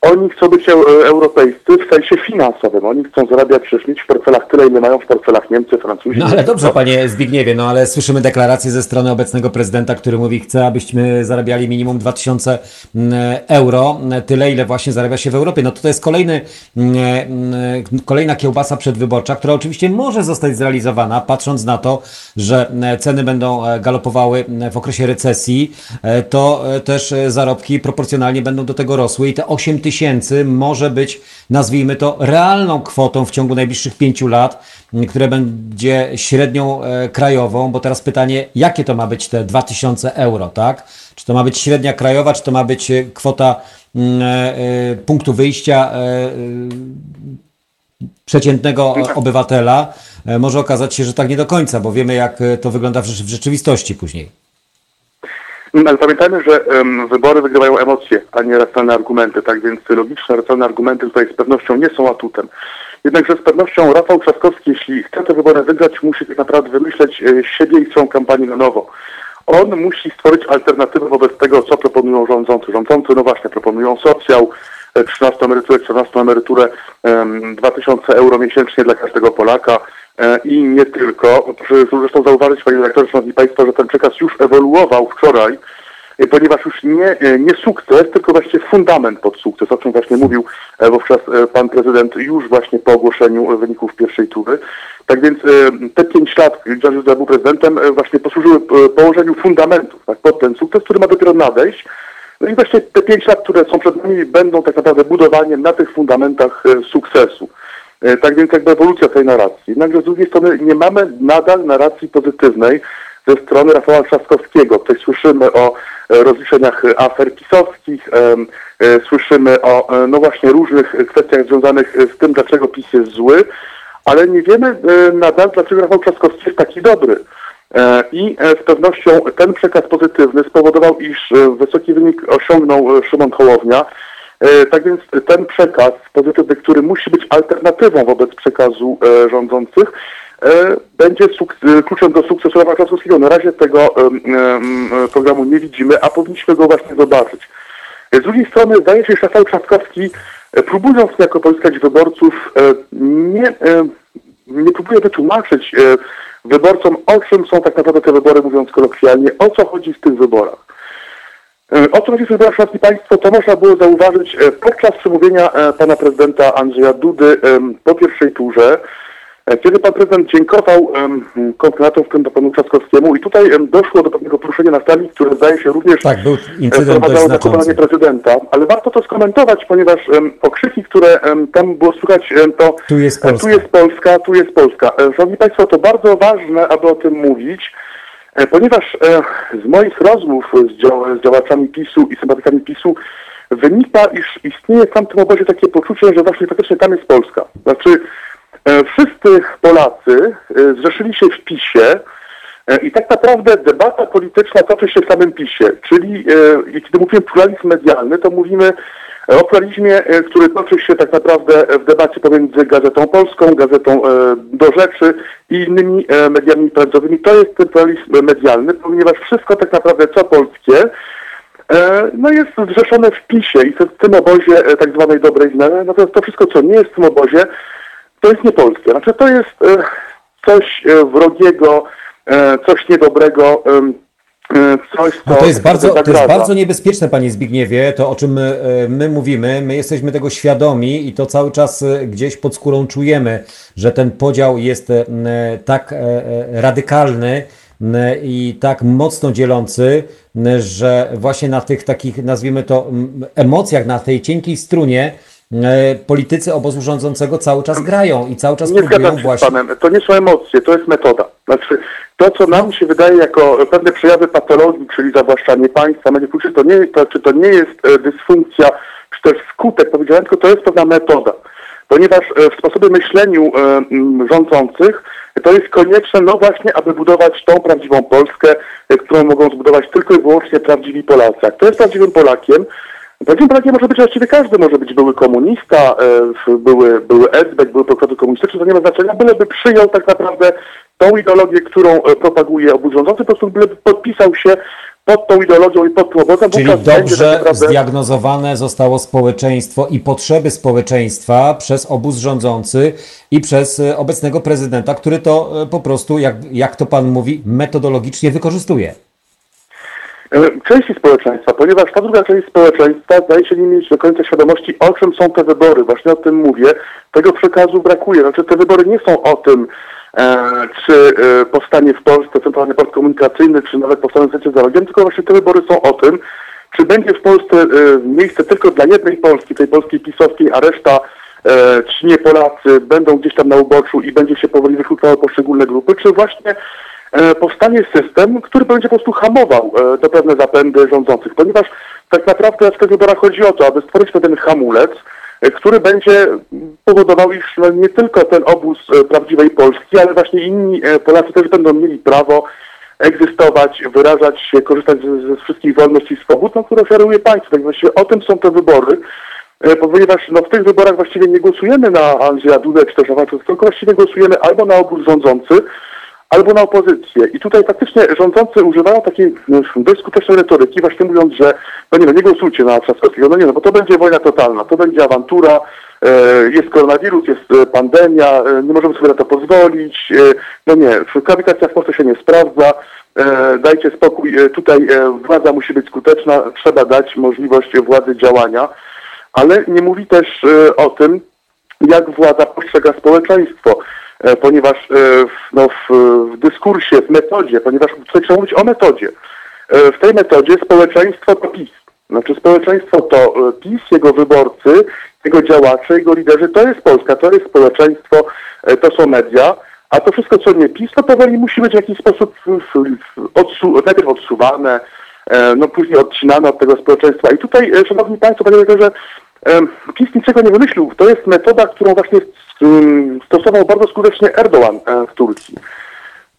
Oni chcą być europejscy w sensie finansowym. Oni chcą zarabiać, przecież mieć w portfelach tyle, ile mają w portfelach Niemcy, Francuzi. No ale dobrze, panie Zbigniewie, no ale słyszymy deklarację ze strony obecnego prezydenta, który mówi, chce, abyśmy zarabiali minimum 2000 mm, euro, tyle, ile właśnie zarabia się w Europie. No to to jest kolejny, kolejna kiełbasa przedwyborcza, która oczywiście może zostać zrealizowana, patrząc na to, że ceny będą e, galopowały w okresie recesji, e, to e, też zarobki proporcjonalnie będą do tego rosły i te 8 tysięcy tysięcy może być, nazwijmy to, realną kwotą w ciągu najbliższych pięciu lat, które będzie średnią e, krajową, bo teraz pytanie, jakie to ma być te 2000 euro, tak? Czy to ma być średnia krajowa, czy to ma być e, kwota e, punktu wyjścia przeciętnego obywatela? Może okazać się, że tak nie do końca, bo wiemy, jak to wygląda w rzeczywistości później. Ale pamiętajmy, że um, wybory wygrywają emocje, a nie racjonalne argumenty, tak więc logiczne, racjonalne argumenty tutaj z pewnością nie są atutem. Jednakże z pewnością Rafał Trzaskowski, jeśli chce te wybory wygrać, musi tak naprawdę wymyśleć e, siebie i swoją kampanię na nowo. On musi stworzyć alternatywę wobec tego, co proponują rządzący. Rządzący, no właśnie, proponują socjał, 13 e, emeryturę, 14 emeryturę, 2000 euro miesięcznie dla każdego Polaka, i nie tylko. Zresztą zauważyć, panie redaktorze, szanowni państwo, że ten przekaz już ewoluował wczoraj, e, ponieważ już nie, e, nie sukces, tylko właściwie fundament pod sukces, o czym właśnie mówił wówczas pan prezydent już właśnie po ogłoszeniu wyników pierwszej tury. Tak więc te pięć lat, gdzie Duda był prezydentem, właśnie posłużyły położeniu fundamentów tak, pod ten sukces, który ma dopiero nadejść. No i właśnie te pięć lat, które są przed nami, będą tak naprawdę budowaniem na tych fundamentach sukcesu. E, tak więc jakby ewolucja tej narracji. Jednakże z drugiej strony nie mamy nadal narracji pozytywnej ze strony Rafała Trzaskowskiego. Tutaj słyszymy o e, rozliczeniach afer pisowskich, e, słyszymy o no właśnie różnych kwestiach związanych z tym, dlaczego PiS jest zły, ale nie wiemy nadal, dlaczego Rafał Trzaskowski jest taki dobry. I z pewnością ten przekaz pozytywny spowodował, iż wysoki wynik osiągnął Szymon Hołownia, tak więc ten przekaz pozytywny, który musi być alternatywą wobec przekazu e, rządzących, e, będzie kluczem do sukcesu Rafała Trzaskowskiego. Na razie tego programu nie widzimy, a powinniśmy go właśnie zobaczyć. Z drugiej strony zdaje się, że Rafał Trzaskowski, próbując jako pozyskać wyborców, nie, nie próbuje wytłumaczyć wyborcom, o czym są tak naprawdę te wybory, mówiąc kolokwialnie, o co chodzi w tych wyborach. E, o co chodzi, Szanowni Państwo, to można było zauważyć e, podczas przemówienia e, pana prezydenta Andrzeja Dudy po pierwszej turze. kiedy pan prezydent dziękował kontynuatom, w tym panu Trzaskowskiemu i tutaj doszło do pewnego poruszenia na sali, które zdaje się również tak, był na prezydenta, ale warto to skomentować, ponieważ okrzyki, które tam było słychać, to tu jest, Polska. tu jest Polska, tu jest Polska. Szanowni Państwo, to bardzo ważne, aby o tym mówić, ponieważ e, z moich rozmów z działaczami PiSu i sympatykami PiSu wynika, iż istnieje w tamtym obozie takie poczucie, że właśnie faktycznie tam jest Polska. Znaczy e, wszyscy Polacy zrzeszyli się w PiSie i tak naprawdę debata polityczna toczy się w samym PiSie. Czyli kiedy mówimy pluralizm medialny, to mówimy o pluralizmie, e, który toczy się tak naprawdę w debacie pomiędzy Gazetą Polską, Gazetą e, Do Rzeczy i innymi e, mediami prawdowymi. To jest ten pluralizm medialny, ponieważ wszystko tak naprawdę co polskie no jest zrzeszone w PiSie i w tym obozie tak zwanej dobrej zmiany. Natomiast to wszystko, co nie jest w tym obozie, to jest niepolskie. Znaczy to jest coś wrogiego, coś niedobrego, coś, co no to, jest bardzo, to jest bardzo niebezpieczne, panie Zbigniewie, to o czym my, e, my, mówimy. My jesteśmy tego świadomi i to cały czas e, gdzieś pod skórą czujemy, że ten podział jest tak radykalny i tak mocno dzielący, że właśnie na tych takich, nazwijmy to, emocjach, na tej cienkiej strunie, politycy obozu rządzącego cały czas grają i cały czas nie próbują właśnie... Panem. To nie są emocje, to jest metoda. Znaczy, to, co nam się wydaje jako pewne przejawy patologii, czyli zawłaszczanie państwa, czy to nie, to, czy to nie jest e, dysfunkcja, czy też skutek, powiedziałem, tylko to jest pewna metoda. Ponieważ e, w sposobie myśleniu e, rządzących to jest konieczne, no właśnie, aby budować tą prawdziwą Polskę, którą mogą zbudować tylko i wyłącznie prawdziwi Polacy. A kto jest prawdziwym Polakiem? Prawdziwym Polakiem może być właściwie każdy, może być były komunista, były, były SB, były prokurator komunistyczny, to nie ma znaczenia, byleby przyjął tak naprawdę tą ideologię, którą e, propaguje obóz rządzący, po prostu podpisał się pod tą ideologią i pod tym obozem. Czyli dobrze tak naprawdę... zdiagnozowane zostało społeczeństwo i potrzeby społeczeństwa przez obóz rządzący i przez e, obecnego prezydenta, który to e, po prostu, jak, jak to pan mówi, metodologicznie wykorzystuje. Części społeczeństwa, ponieważ ta druga część społeczeństwa zdaje się nie mieć do końca świadomości, o czym są te wybory. Właśnie o tym mówię. Tego przekazu brakuje. Znaczy te wybory nie są o tym, E, czy e, powstanie w Polsce Centralny Port Komunikacyjny, czy nawet powstanie w za rogiem, tylko właśnie te wybory są o tym, czy będzie w Polsce e, miejsce tylko dla jednej Polski, tej Polskiej pisowskiej, a reszta ci nie Polacy będą gdzieś tam na uboczu i będzie się powoli wykluczało poszczególne grupy, czy właśnie powstanie system, który będzie po prostu hamował te pewne zapędy rządzących, ponieważ tak naprawdę w tych wyborach chodzi o to, aby stworzyć pewien hamulec, który będzie powodował, iż no, nie tylko ten obóz e, prawdziwej Polski, ale właśnie inni e, Polacy też będą mieli prawo egzystować, wyrażać się, korzystać ze, ze wszystkich wolności i swobód, no, które oferuje państwo. Tak właściwie o tym są te wybory, e, ponieważ no, w tych wyborach właściwie nie głosujemy na Andrzeja Dudę czy też Awanczuk, tylko właściwie głosujemy albo na obóz rządzący, albo na opozycję. I tutaj faktycznie rządzący używają takiej dość skutecznej retoryki, właśnie mówiąc, że no nie, no nie głosujcie na Trzaskowskiego, no nie, no bo to będzie wojna totalna, to będzie awantura, e, jest koronawirus, jest e, pandemia, e, nie możemy sobie na to pozwolić, no nie, grawitacja w Polsce się nie sprawdza, dajcie spokój, tutaj władza musi być skuteczna, trzeba dać możliwość władzy działania, ale nie mówi też o tym, jak władza postrzega społeczeństwo. E, ponieważ e, no, w, w dyskursie, w metodzie, ponieważ tutaj trzeba mówić o metodzie. E, w tej metodzie społeczeństwo to PiS. Znaczy społeczeństwo to PiS, jego wyborcy, jego działacze, jego liderzy, to jest Polska, to jest społeczeństwo, to są media, a to wszystko, co nie PiS, to powoli musi być w jakiś sposób odsu najpierw odsuwane, no później odcinane od tego społeczeństwa. I tutaj, Szanowni Państwo, Panie że PiS niczego nie wymyślił. To jest metoda, którą właśnie stosował bardzo skutecznie Erdogan e, w Turcji.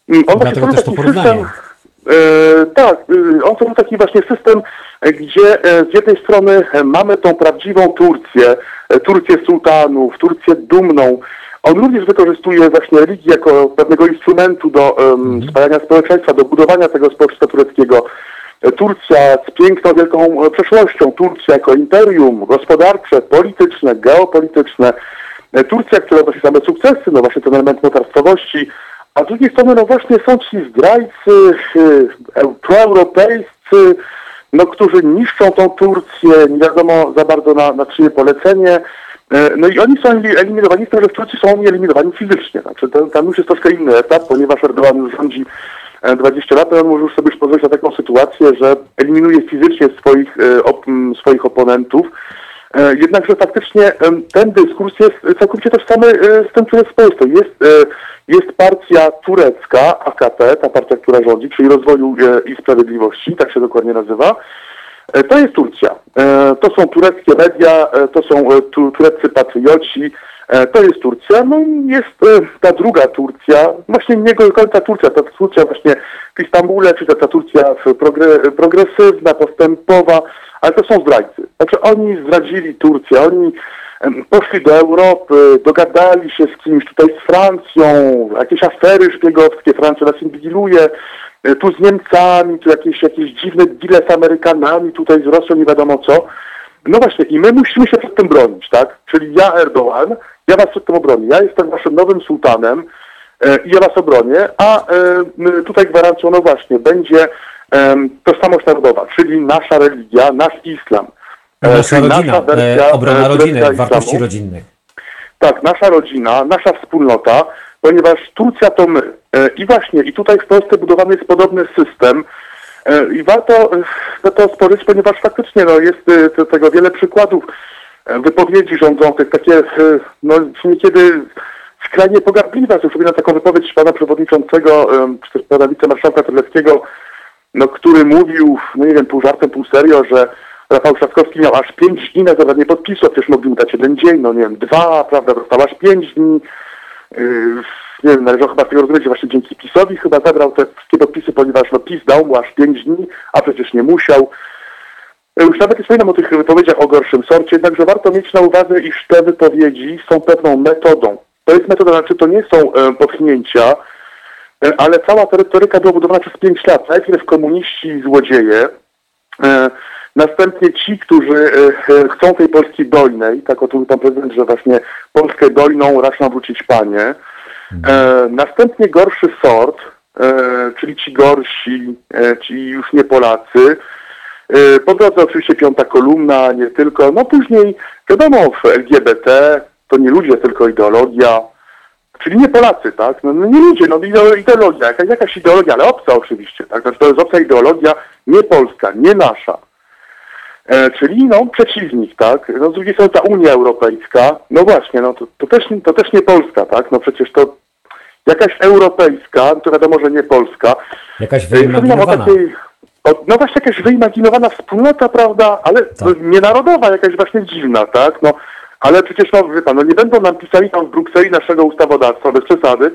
Mm, on Dlatego też to porównanie. E, tak, y, on to taki właśnie system, gdzie e, z jednej strony mamy tą prawdziwą Turcję, Turcję sułtanów, Turcję dumną. On również wykorzystuje właśnie religię jako pewnego instrumentu do um, spajania społeczeństwa, do budowania tego społeczeństwa tureckiego. Turcja z piękną, wielką przeszłością, Turcja jako imperium gospodarcze, polityczne, geopolityczne, Turcja, która odnosi same sukcesy, no właśnie ten element mocarstwowości, a z drugiej strony no właśnie są ci zdrajcy e, proeuropejscy, no, którzy niszczą tą Turcję, nie wiadomo za bardzo na, na czyje polecenie, E, no i oni są eliminowani z tego, że w Turcji są eliminowani fizycznie. Znaczy, to, tam już jest troszkę inny etap, ponieważ Erdogan już rządzi 20 lat, on może już sobie pozwolić na taką sytuację, że eliminuje fizycznie swoich, op, swoich oponentów. Jednakże faktycznie ten dyskurs jest całkowicie tożsamy z tym, co jest w Polsce. Jest, jest partia turecka, AKP, ta partia, która rządzi, czyli Rozwoju i Sprawiedliwości, tak się dokładnie nazywa. E, to jest Turcja. E, to są tureckie media, e, to są tureccy patrioci, to jest Turcja. No jest ta druga Turcja, właśnie nie końca Turcja, ta Turcja właśnie w Istambule, czy ta, ta Turcja progre, progresywna, postępowa, ale to są zdrajcy. Znaczy oni zdradzili Turcję, oni poszli do Europy, dogadali się z kimś tutaj z Francją, jakieś afery szpiegowskie, Francja nas inwigiluje, E, tu z Niemcami, tu jakieś, jakieś dziwne deale z Amerykanami, tutaj z Rosją, nie wiadomo co. No właśnie, i my musimy się przed tym bronić, tak? Czyli ja, Erdogan, ja was przed tym obronię. Ja jestem waszym nowym sultanem e, i ja was obronię, a e, tutaj gwarancją, no właśnie, będzie tożsamość narodowa, czyli nasza religia, nasz islam. E, nasza rodzina, nasza wersja, obrona rodziny, wartości rodzinnych. Tak, nasza rodzina, nasza wspólnota, ponieważ Turcja to my. I właśnie, i tutaj w Polsce budowany jest podobny system. E, I warto na to spojrzeć, ponieważ faktycznie no, jest e, tego wiele przykładów wypowiedzi rządzących, takie no, niekiedy skrajnie pogardliwe. Przypominam taką wypowiedź pana przewodniczącego, czy też pana wicemarszałka Terleckiego, no, który mówił, no nie wiem, pół żartem, pół serio, że Rafał Trzaskowski miał aż pięć dni na zabranie podpisów, przecież mogli mu dać jeden dzień, no nie wiem, dwa, prawda, dostał aż pięć dni. Yy, nie wiem, należało chyba z tego rozumieć, że właśnie dzięki PiSowi chyba zabrał te wszystkie podpisy, ponieważ no PiS dał mu aż pięć dni, a przecież nie musiał. Yy, już nawet nie wspominam o tych wypowiedziach o gorszym sorcie, jednakże warto mieć na uwadze, iż te wypowiedzi są pewną metodą. To jest metoda, znaczy to nie są e, potknięcia, e, ale cała ta retoryka była budowana przez pięć lat. Najpierw komuniści i złodzieje, e, Następnie ci, którzy e, e, chcą tej Polski dojnej, tak oto pan prezydent, że właśnie Polskę dojną raczą wrócić panie. E, mhm. następnie gorszy sort, czyli ci gorsi, ci już nie Polacy. Po drodze oczywiście piąta kolumna, nie tylko. No później wiadomo, w LGBT to nie ludzie, tylko ideologia. Czyli nie Polacy, tak? No, no nie ludzie, no ideologia, jakaś, jakaś ideologia, ale obca oczywiście, tak? Znaczy to jest obca ideologia, nie polska, nie nasza. E, czyli no, przeciwnik, tak? No, z drugiej strony ta Unia Europejska, no właśnie, no to, to, też, to też nie Polska, tak? No przecież to jakaś europejska, to wiadomo, że nie Polska. Jakaś e, wyimaginowana. Takiej, o, no właśnie jakaś wyimaginowana wspólnota, prawda? Ale tak. nienarodowa, jakaś właśnie dziwna, tak? No, ale przecież, no wie pan, no nie będą nam pisali tam w Brukseli naszego ustawodawstwa, bez przesady.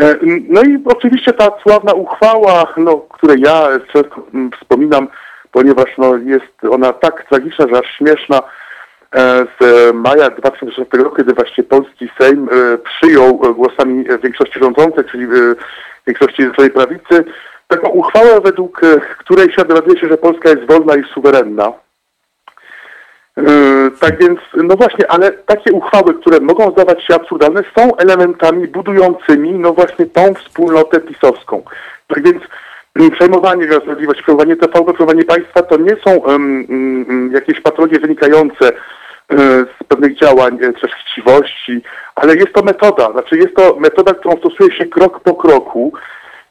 E, no i oczywiście ta sławna uchwała, no, której ja często wspominam, ponieważ no, jest ona tak tragiczna, że aż śmieszna. E, z maja 2016 roku, kiedy właśnie polski Sejm e, przyjął głosami większości rządzącej, czyli e, większości swojej prawicy, taką uchwałę, według której się dowiaduje się, że Polska jest wolna i suwerenna. Tak więc, no właśnie, ale takie uchwały, które mogą zdawać się absurdalne, są elementami budującymi, no właśnie tą wspólnotę pisowską. Tak więc przejmowanie sprawiedliwości, przejmowanie TVP, przejmowanie państwa to nie są um, um, jakieś patologie wynikające um, z pewnych działań, e, też chciwości, ale jest to metoda, znaczy jest to metoda, którą stosuje się krok po kroku.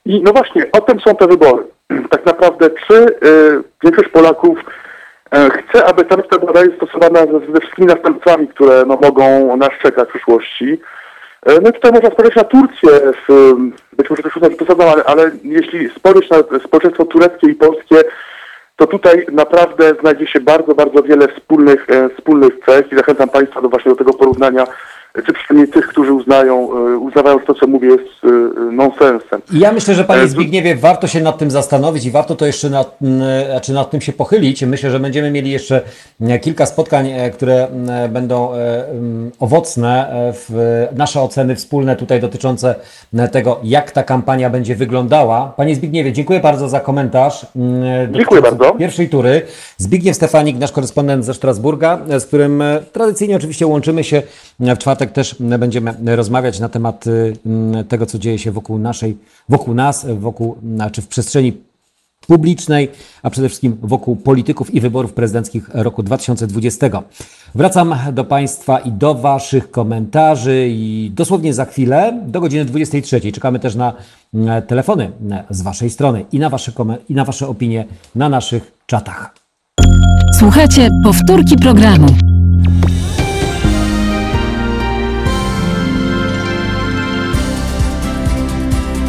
I no właśnie, o tym są te wybory. Tak naprawdę, czy y, większość Polaków y, chce, aby ta metoda była stosowana ze wszystkimi następcami, które no, mogą nas czekać w przyszłości, E, no tutaj można spojrzeć na Turcję, być może też uznać przesadą, ale, ale jeśli spojrzeć na społeczeństwo tureckie i polskie, to tutaj naprawdę znajdzie się bardzo, bardzo wiele wspólnych, e, wspólnych cech i zachęcam Państwa do właśnie do tego porównania czy przynajmniej tych, którzy uznają, e, uznawają, że to, co mówię, jest e, nonsensem. Ja myślę, że Panie e, Zbigniewie, warto się nad tym zastanowić i warto to jeszcze nad, znaczy nad tym się pochylić. Myślę, że będziemy mieli jeszcze kilka spotkań, które będą owocne w nasze oceny wspólne tutaj dotyczące tego, jak ta kampania będzie wyglądała. Panie Zbigniewie, dziękuję bardzo za komentarz. Dziękuję bardzo. Pierwszej tury. Zbigniew Stefanik, nasz korespondent ze Strasburga, z którym tradycyjnie oczywiście łączymy się w czwartek też będziemy rozmawiać na temat y, tego, co dzieje się wokół naszej, wokół nas, wokół, znaczy w przestrzeni publicznej, a przede wszystkim wokół polityków i wyborów prezydenckich roku 2020. Wracam do Państwa i do Waszych komentarzy i dosłownie za chwilę do godziny 23. Czekamy też na mm, telefony z Waszej strony i na Wasze, i na wasze opinie na naszych czatach. Słuchajcie powtórki programu.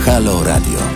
Halo Radio.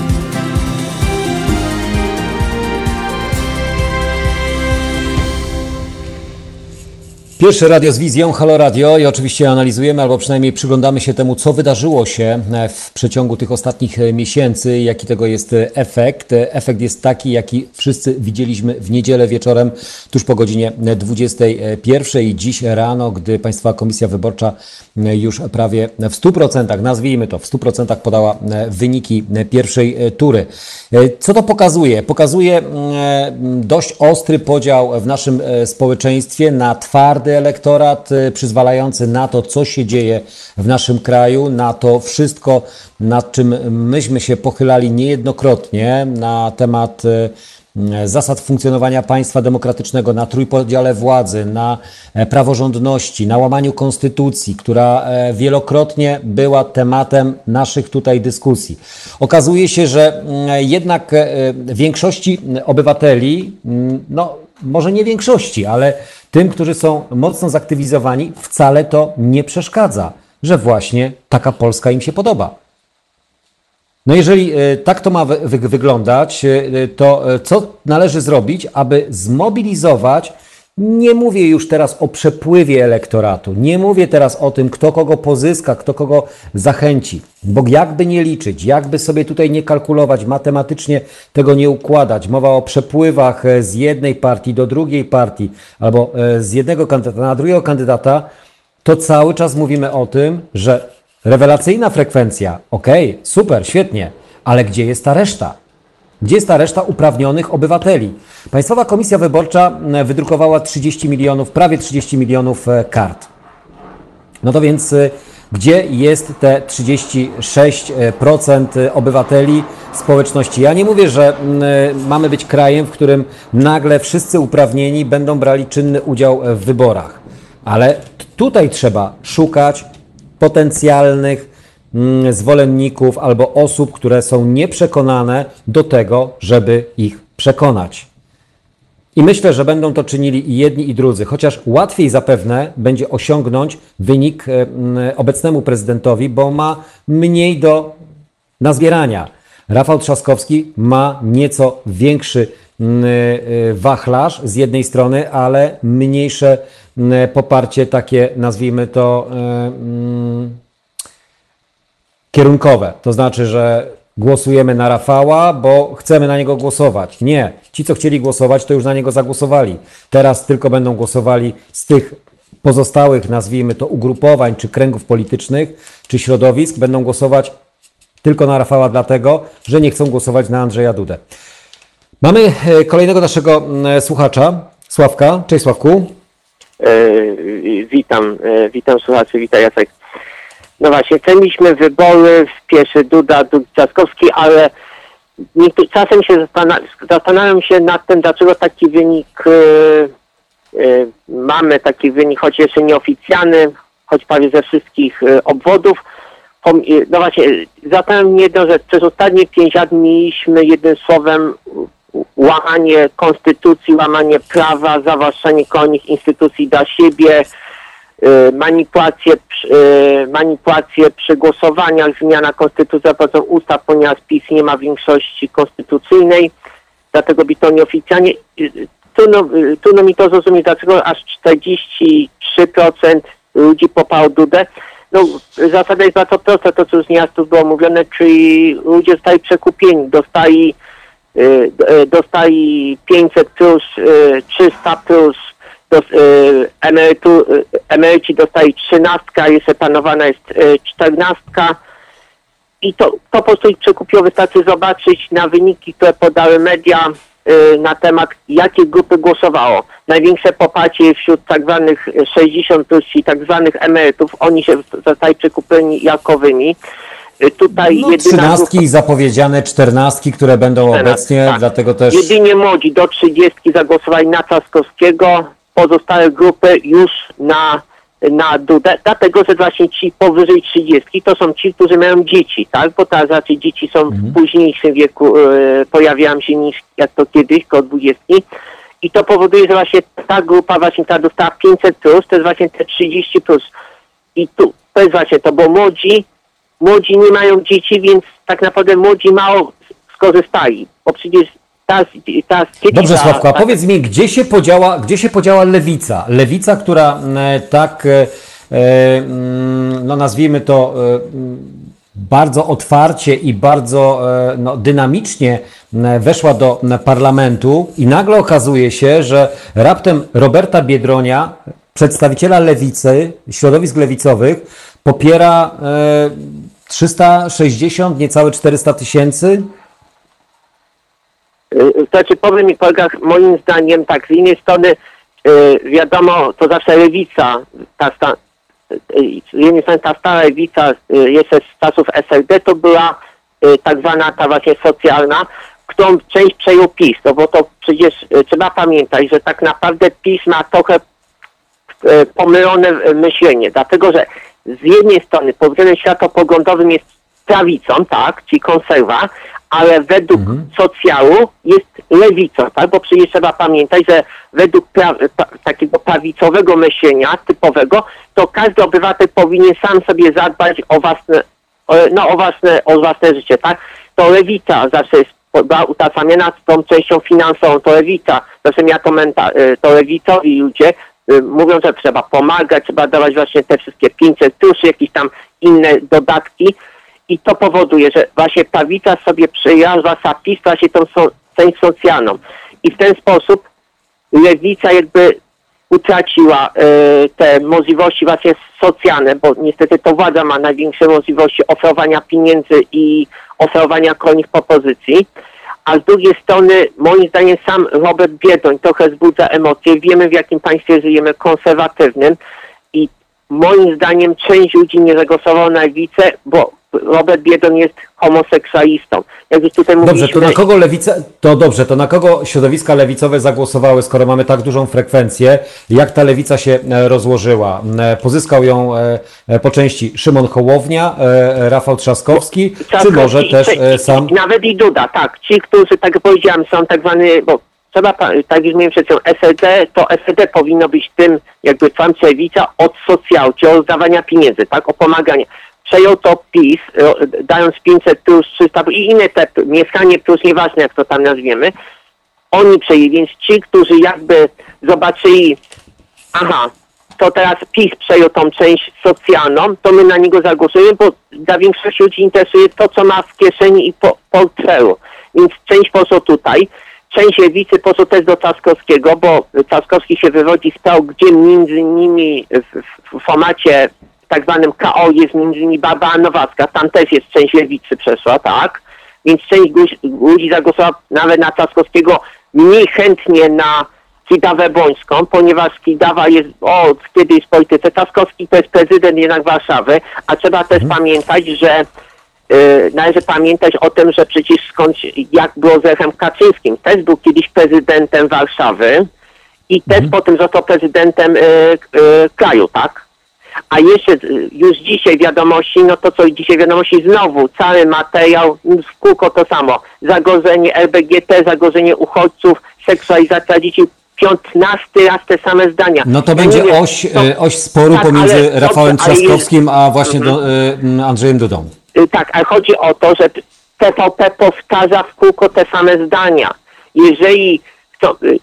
Pierwsze radio z wizją, Halo Radio i oczywiście analizujemy albo przynajmniej przyglądamy się temu, co wydarzyło się e, w przeciągu tych ostatnich e, miesięcy, jaki tego jest e, efekt. Efekt jest taki, jaki wszyscy widzieliśmy w niedzielę wieczorem, tuż po godzinie 21 i dziś rano, gdy Państwa Komisja Wyborcza już prawie w 100%, nazwijmy to, w 100% podała wyniki pierwszej tury. Co to pokazuje? Pokazuje dość ostry podział w naszym społeczeństwie na twardy elektorat y, przyzwalający na to, co się dzieje w naszym kraju, na to wszystko, nad czym myśmy się pochylali niejednokrotnie, na temat y, zasad funkcjonowania państwa demokratycznego, na trójpodziale władzy, na e, praworządności, na łamaniu konstytucji, która e, wielokrotnie była tematem naszych tutaj dyskusji. Okazuje się, że mm, jednak e, większości obywateli, mm, no może nie większości, ale tym, którzy są mocno zaktywizowani, wcale to nie przeszkadza, że właśnie taka Polska im się podoba. No jeżeli e, tak to ma wy wyglądać, e, to e, co należy zrobić, aby zmobilizować nie mówię już teraz o przepływie elektoratu, nie mówię teraz o tym, kto kogo pozyska, kto kogo zachęci, bo jakby nie liczyć, jakby sobie tutaj nie kalkulować, matematycznie tego nie układać, mowa o przepływach e, z jednej partii do drugiej partii albo e, z jednego kandydata na drugiego kandydata, to cały czas mówimy o tym, że rewelacyjna frekwencja, ok, super, świetnie, ale gdzie jest ta reszta? Gdzie jest ta reszta uprawnionych obywateli? Państwowa Komisja Wyborcza e, wydrukowała 30 milionów, prawie 30 milionów e, kart. No to więc e, gdzie jest te 36% obywateli społeczności? Ja nie mówię, że mamy być krajem, w którym nagle wszyscy uprawnieni będą brali czynny udział w wyborach, ale tutaj trzeba szukać potencjalnych zwolenników albo osób, które są nieprzekonane do tego, żeby ich przekonać. I myślę, że będą to czynili i jedni, i drudzy, chociaż łatwiej zapewne będzie osiągnąć wynik e, mm, obecnemu prezydentowi, bo ma mniej do nazbierania. Rafał Trzaskowski ma nieco większy mm, e, wachlarz z jednej strony, ale mniejsze poparcie takie, nazwijmy to, e, kierunkowe. To znaczy, że głosujemy na Rafała, bo chcemy na niego głosować. Nie. Ci, co chcieli głosować, to już na niego zagłosowali. Teraz tylko będą głosowali z tych pozostałych, nazwijmy to, ugrupowań, czy kręgów politycznych, czy środowisk, będą głosować tylko na Rafała, dlatego, że nie chcą głosować na Andrzeja Dudę. Mamy e, kolejnego naszego słuchacza, Sławka. Cześć Sławku. E, witam, e, witam słuchaczy, witam Jacek. No właśnie, mieliśmy wybory pierwszy Duda, Dud Trzaskowski, ale czasem się zastanawiam się nad tym, dlaczego taki wynik yy, yy, mamy, taki wynik, choć jeszcze nieoficjalny, choć prawie ze wszystkich yy, obwodów. No właśnie, zastanawiam się jedno, że przez ostatnie pięć lat mieliśmy jednym słowem łamanie konstytucji, łamanie prawa, zawłaszczenie kolejnych instytucji dla siebie, Y, manipulacje, y, manipulacje przy głosowaniach, zmiana konstytucji pomocą ustaw, ponieważ PiS nie ma większości konstytucyjnej, dlatego by to nieoficjalnie. Y, trudno, trudno mi to zrozumieć, dlaczego aż 43% ludzi popało Dudę. No, zasada jest bardzo prosta, to co już nieraz było mówione, czyli ludzie zostali przekupieni, dostali, dostali 500 plus, 300 plus, dos, y, emerytu, y, emeryci dostali trzynastka, jeszcze planowana jest y, czternastka. I to, to po prostu ich przekupiło. Wystarczy zobaczyć na wyniki, które podały media na temat, jakie grupy głosowało. Największe poparcie wśród tak zwanych 60 plus i tak zwanych emerytów. Oni się zostali przekupieni jakowymi. y, tutaj No, jedyna trzynastki i zapowiedziane czternastki, które będą grupa- obecnie, tak. dlatego też... Jedynie młodzi do 30 zagłosowali na Trzaskowskiego, pozostałe grupy już na, na Dudę, dlatego że właśnie ci powyżej 30 to są ci, którzy mają dzieci, tak? Bo teraz raczej dzieci są w późniejszym wieku, e, pojawiają się niż jak to kiedyś, koło 20. I to powoduje, że właśnie ta grupa właśnie ta dostała 500 plus, to jest właśnie te 30 plus. I tu, to jest właśnie to, bo młodzi, młodzi nie mają dzieci, więc tak naprawdę młodzi mało skorzystali, bo przecież ta, ta Dobrze, Sławko, a powiedz mi, gdzie się podziała, gdzie się podziała lewica? Lewica, która e, tak, e, e, mm, no nazwijmy to, mm, bardzo otwarcie i bardzo no, dynamicznie weszła do parlamentu i nagle okazuje się, że raptem Roberta Biedronia, przedstawiciela lewicy, środowisk lewicowych, popiera e, 360, niecałe 400 tysięcy? Y, Znaczy powiem mi kolegach, moim zdaniem tak, z jednej strony y, wiadomo, to zawsze lewica, ta sta, y, z jednej strony ta stara lewica jeszcze z czasów SLD to była tak zwana ta właśnie socjalna, którą część przejął PiS, no bo to przecież trzeba pamiętać, że tak naprawdę PiS ma trochę pomylone myślenie, dlatego że z jednej strony pod względem światopoglądowym jest prawicą, tak, czyli konserwa, ale według socjalu jest lewicą, tak, bo przecież trzeba pamiętać, że według pra- pa- takiego prawicowego myślenia typowego, to każdy obywatel powinien sam sobie zadbać o własne, o, no, o własne, o własne życie, tak. To lewica zawsze jest była utożsamiana z tą częścią finansową, to lewica, zawsze miała to, menta- y, to lewicowi ludzie, y, mówią, że trzeba pomagać, trzeba dawać właśnie te wszystkie 500 plus, jakieś tam inne dodatki i to powoduje, że właśnie prawica sobie przyjęła, zwłaszcza PiS, właśnie tą so, część socjalną. I w ten sposób lewica jakby utraciła e, te możliwości właśnie socjalne, bo niestety to władza ma największe możliwości oferowania pieniędzy i oferowania kolejnych propozycji, a z drugiej strony moim zdaniem sam Robert Biedroń trochę wzbudza emocje. Wiemy w jakim państwie żyjemy, konserwatywnym. I moim zdaniem część ludzi nie zagłosowała na lewicę, bo Robert Biedroń jest homoseksualistą. Jak już tutaj Dobrze, mówiliśmy, to na kogo lewica, to dobrze, to na kogo środowiska lewicowe zagłosowały, skoro mamy tak dużą frekwencję, jak ta lewica się e, rozłożyła? E, Pozyskał ją e, po części Szymon Hołownia, Rafał Trzaskowski, czy Trzaskowski może i- też sam... Nawet i Duda, tak. Ci, którzy, tak jak powiedziałem, są tak zwany, bo trzeba, tak jak mówiłem przed chwilą, SLD, to SLD powinno być tym, jakby tam lewica od socjału, czyli od rozdawania pieniędzy, tak, o pomaganie. Przejął to PiS, e, dając 500 plus 300 i inne te, mieszkanie plus, nieważne jak to tam nazwiemy, oni przejęli, więc ci, którzy jakby zobaczyli, aha, to teraz PiS przejął tą część socjalną, to my na niego zagłosujemy, bo dla większości ludzi interesuje to, co ma w kieszeni i po, portfelu. Więc część poszło tutaj, część lewicy poszło też do Trzaskowskiego, bo Trzaskowski się wywodzi z PO, gdzie między innymi w, w formacie tak zwanym KO jest między innymi Barbara Nowacka, tam też jest część lewicy przeszła, tak? Więc część ludzi zagłosowała nawet na Trzaskowskiego mniej chętnie na Kidawę Bońską, ponieważ Kidawa jest od kiedyś w polityce. Trzaskowski to jest prezydent jednak Warszawy, a trzeba też pamiętać, że y, należy pamiętać o tym, że przecież skąd, jak było z Lechem Kaczyńskim, też był kiedyś prezydentem Warszawy i też potem został prezydentem y, y, kraju, tak? A jeszcze y, już dzisiaj wiadomości, no to co dzisiaj wiadomości znowu, cały materiał, m, w kółko to samo. Zagrożenie LBGT, zagrożenie uchodźców, seksualizacja dzieci, 15 raz te same zdania. No to Ja będzie wiem, oś, to- e, oś sporu tak, pomiędzy ale- Rafałem dobrze, ale jest- Trzaskowskim, a właśnie do, e, m, Andrzejem Dudą. Y, Tak, ale chodzi o to, że TVP powtarza w kółko te same zdania. Jeżeli to, y,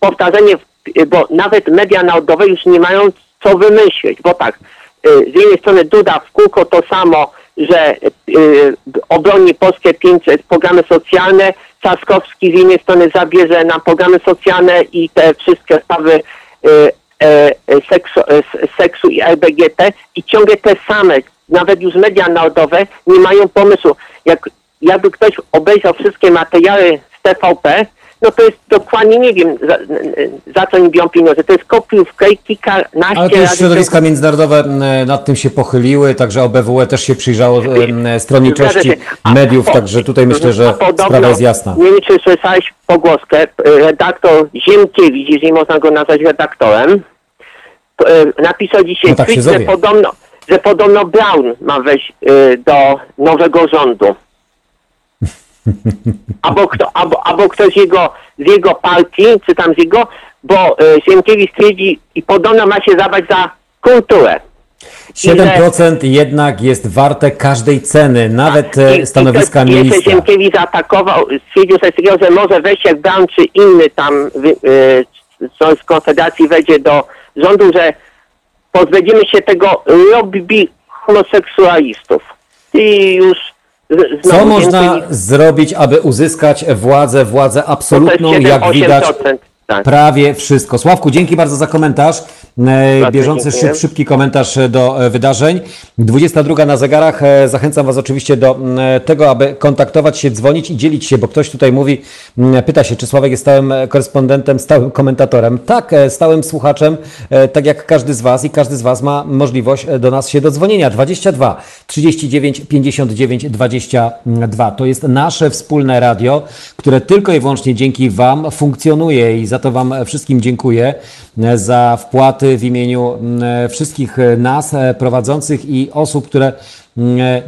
powtarzanie, y, bo nawet media narodowe już nie mają co wymyślić, bo tak, y, z jednej strony Duda w kółko to samo, że y, obroni polskie 500 programy socjalne, Trzaskowski z jednej strony zabierze na programy socjalne i te wszystkie sprawy y, e, e, seksu, e, seksu i LBGT i ciągle te same, nawet już media narodowe nie mają pomysłu. Jak, jakby ktoś obejrzał wszystkie materiały z TVP, no to jest dokładnie, nie wiem, za, za co im pieniądze. To jest kopiówka i kilkanaście Ale to już razy... środowiska międzynarodowe m, nad tym się pochyliły, także OBWE też się przyjrzało em, stronniczości Zgadza się. A mediów, także tutaj myślę, że podobno, sprawa jest jasna. Nie wiem, czy słyszałeś pogłoskę, e, redaktor Ziemkiewicz, jeżeli można go nazwać redaktorem, to, e, napisał dzisiaj No tak tweet, że podobno, że podobno Brown ma wejść e, do nowego rządu. albo, kto, albo, albo ktoś z jego, z jego partii, czy tam z jego, bo Ziemkiewicz twierdzi i podobno ma się zabrać za kulturę. 7% jednak jest warte każdej ceny, nawet e, I- stanowiska i to Jeszcze ministra. Ziemkiewicz zaatakował, stwierdził coś takiego, że może wejść jak Brown czy inny tam y, coś z Konfederacji wejdzie do rządu, że pozbędziemy się tego lobby homoseksualistów. I już z- Co znowu można zrobić, aby uzyskać władzę, władzę absolutną, 7, jak widać? 8%, tak. prawie wszystko. Sławku, dzięki bardzo za komentarz. Bieżący, szyb, szybki komentarz e, do e, wydarzeń. 22 na zegarach. E, Zachęcam Was oczywiście do tego, aby kontaktować się, dzwonić i dzielić się, bo ktoś tutaj mówi, pyta się, czy Sławek jest stałym korespondentem, stałym komentatorem. Tak, stałym słuchaczem, tak jak każdy z Was i każdy z Was ma możliwość do nas się dodzwonienia. 22 39 59 22. To jest nasze wspólne radio, które tylko i wyłącznie dzięki Wam funkcjonuje i za to Wam wszystkim dziękuję e, za wpłaty w imieniu e, wszystkich e, nas prowadzących i osób, które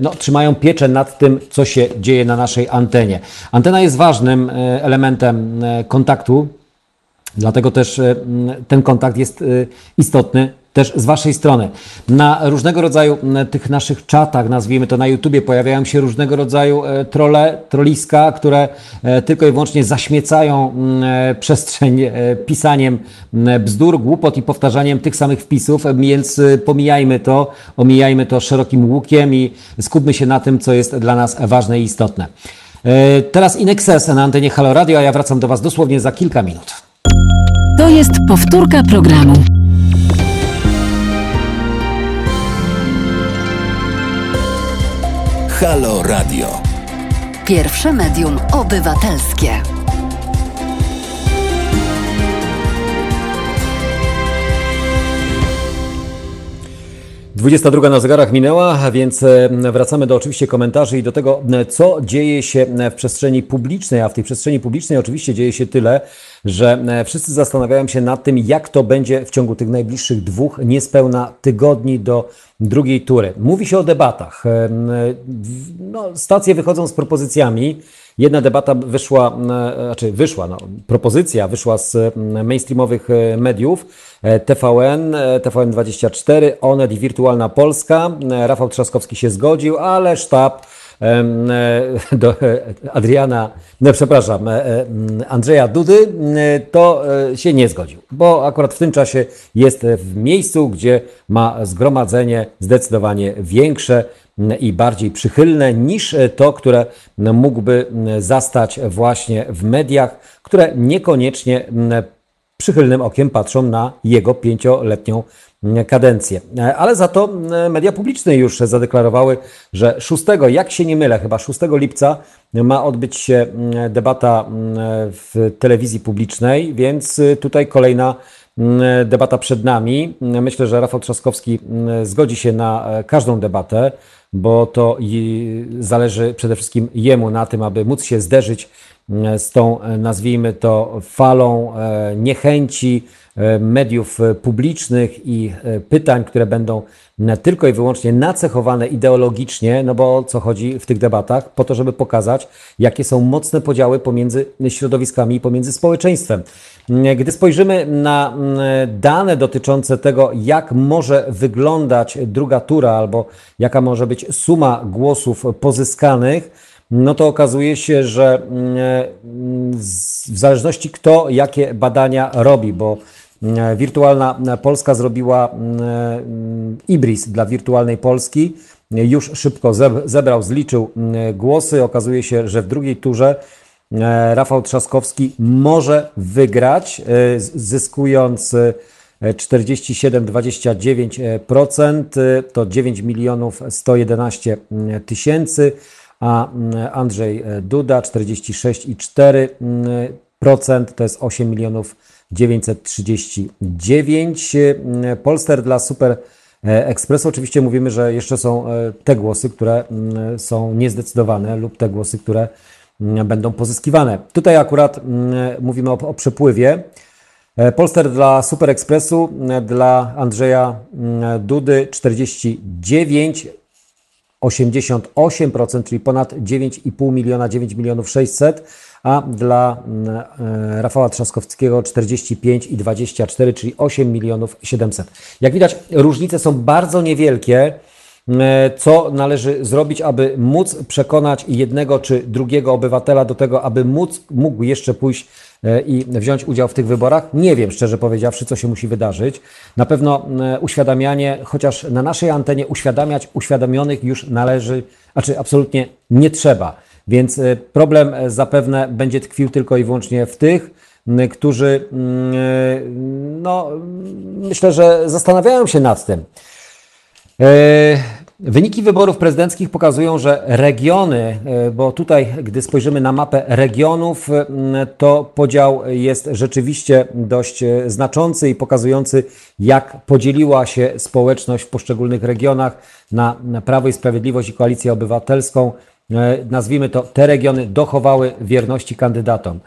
no, trzymają pieczę nad tym, co się dzieje na naszej antenie. Antena jest ważnym elementem kontaktu Dlatego też e, ten kontakt jest e, istotny też z Waszej strony. Na różnego rodzaju tych naszych czatach, nazwijmy to na YouTubie, pojawiają się różnego rodzaju e, trole, troliska, które tylko i wyłącznie zaśmiecają przestrzeń pisaniem bzdur, głupot i powtarzaniem tych samych wpisów, więc pomijajmy to, omijajmy to szerokim łukiem i skupmy się na tym, co jest dla nas ważne i istotne. Teraz Inexes na antenie Halo Radio, a ja wracam do Was dosłownie za kilka minut. To jest powtórka programu. Halo Radio. Pierwsze medium obywatelskie. 22 na zegarach minęła, a więc e, wracamy do oczywiście komentarzy i do tego, e, co dzieje się e, w przestrzeni publicznej. A w tej przestrzeni publicznej oczywiście dzieje się tyle, że e, wszyscy zastanawiają się nad tym, jak to będzie w ciągu tych najbliższych dwóch, niespełna tygodni do drugiej tury. Mówi się o debatach. E, w- No, stacje wychodzą z propozycjami. Jedna debata wyszła, e, znaczy wyszła, no, propozycja wyszła z mainstreamowych e, mediów, e, TVN, e, TVN24, Onet i Wirtualna Polska. E, Rafał Trzaskowski się zgodził, ale sztab e, do e, Adriana, no przepraszam, e, e, Andrzeja Dudy, e, to e, się nie zgodził, bo akurat w tym czasie jest w miejscu, gdzie ma zgromadzenie zdecydowanie większe i bardziej przychylne niż to, które mógłby zastać właśnie w mediach, które niekoniecznie przychylnym okiem patrzą na jego pięcioletnią kadencję. E, Ale za to mm, media publiczne już zadeklarowały, że 6, jak się nie mylę, chyba 6 lipca ma odbyć się mm, debata mm, w telewizji publicznej, więc y, tutaj kolejna mm, debata przed nami. Myślę, że Rafał Trzaskowski zgodzi się na e, każdą debatę, bo to zależy przede wszystkim jemu na tym, aby móc się zderzyć z tą, e, nazwijmy to, falą e, niechęci e, mediów e, publicznych i e, pytań, które będą tylko i wyłącznie nacechowane ideologicznie, no bo o co chodzi w tych debatach? Po to, żeby pokazać, jakie są mocne podziały pomiędzy środowiskami i pomiędzy społeczeństwem. Gdy spojrzymy na dane dotyczące tego, jak może wyglądać druga tura albo jaka może być suma głosów pozyskanych, no to okazuje się, że mm, w zależności kto jakie badania robi, bo Wirtualna Polska zrobiła mm, Ibris dla Wirtualnej Polski, już szybko zeb- zebrał, zliczył mm, głosy. Okazuje się, że w drugiej turze e, Rafał Trzaskowski może wygrać, e, zyskując e, 47,29%, e, to 9 milionów 111 tysięcy, a mm, Andrzej e, Duda 46,4 to jest 8 milionów 939. Polster dla Super Expressu oczywiście mówimy, że jeszcze są te głosy, które są niezdecydowane lub te głosy, które będą pozyskiwane. Tutaj akurat mówimy o, o przepływie. Polster dla Super Expressu, dla Andrzeja Dudy 49, 88%, czyli ponad 9,5 miliona, 9 milionów 600, a dla e, Rafała Trzaskowskiego 45 i 24, czyli 8 milionów 700. Jak widać, różnice są bardzo niewielkie. E, co należy zrobić, aby móc przekonać jednego czy drugiego obywatela do tego, aby móc, mógł jeszcze pójść e, i wziąć udział w tych wyborach? Nie wiem, szczerze powiedziawszy, co się musi wydarzyć. Na pewno e, uświadamianie, chociaż na naszej antenie uświadamiać uświadomionych już należy, znaczy absolutnie nie trzeba. Więc problem zapewne będzie tkwił tylko i wyłącznie w tych, którzy, no, myślę, że zastanawiają się nad tym. E, wyniki wyborów prezydenckich pokazują, że regiony, e, bo tutaj, gdy spojrzymy na mapę regionów, to podział jest rzeczywiście dość e, znaczący i pokazujący, jak podzieliła się społeczność w poszczególnych regionach na Prawo i Sprawiedliwość i Koalicję Obywatelską. Nazwijmy to, te regiony dochowały wierności kandydatom.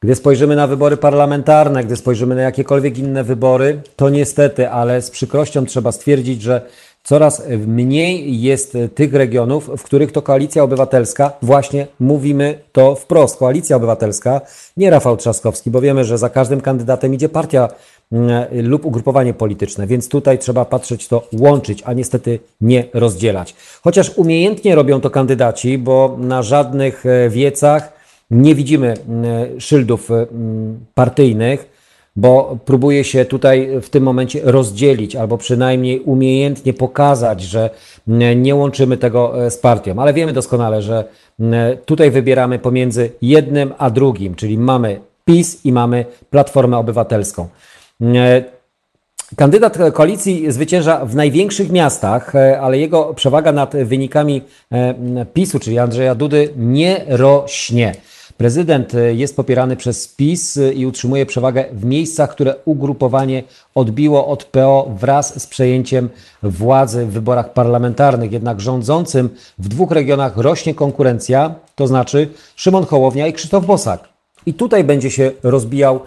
Gdy spojrzymy na wybory parlamentarne, gdy spojrzymy na jakiekolwiek inne wybory, to niestety, ale z przykrością trzeba stwierdzić, że coraz mniej jest tych regionów, w których to koalicja obywatelska, właśnie mówimy to wprost, koalicja obywatelska, nie Rafał Trzaskowski, bo wiemy, że za każdym kandydatem idzie partia lub ugrupowanie polityczne, więc tutaj trzeba patrzeć to łączyć, a niestety nie rozdzielać. Chociaż umiejętnie robią to kandydaci, bo na żadnych e, wiecach nie widzimy mm, szyldów partyjnych, bo próbuje się tutaj w tym momencie rozdzielić, albo przynajmniej umiejętnie pokazać, że nie łączymy tego e, z partią. Ale wiemy doskonale, że tutaj wybieramy pomiędzy jednym a drugim, czyli mamy PiS i mamy Platformę Obywatelską. Kandydat koalicji zwycięża w największych miastach, e, ale jego przewaga nad wynikami e, PiSu, czyli Andrzeja Dudy, nie rośnie. Prezydent e, jest popierany przez PiS e, i utrzymuje przewagę w miejscach, które ugrupowanie odbiło od PO wraz z przejęciem władzy w wyborach parlamentarnych. Jednak rządzącym w dwóch regionach rośnie konkurencja, to znaczy Szymon Hołownia i Krzysztof Bosak. I tutaj będzie się rozbijał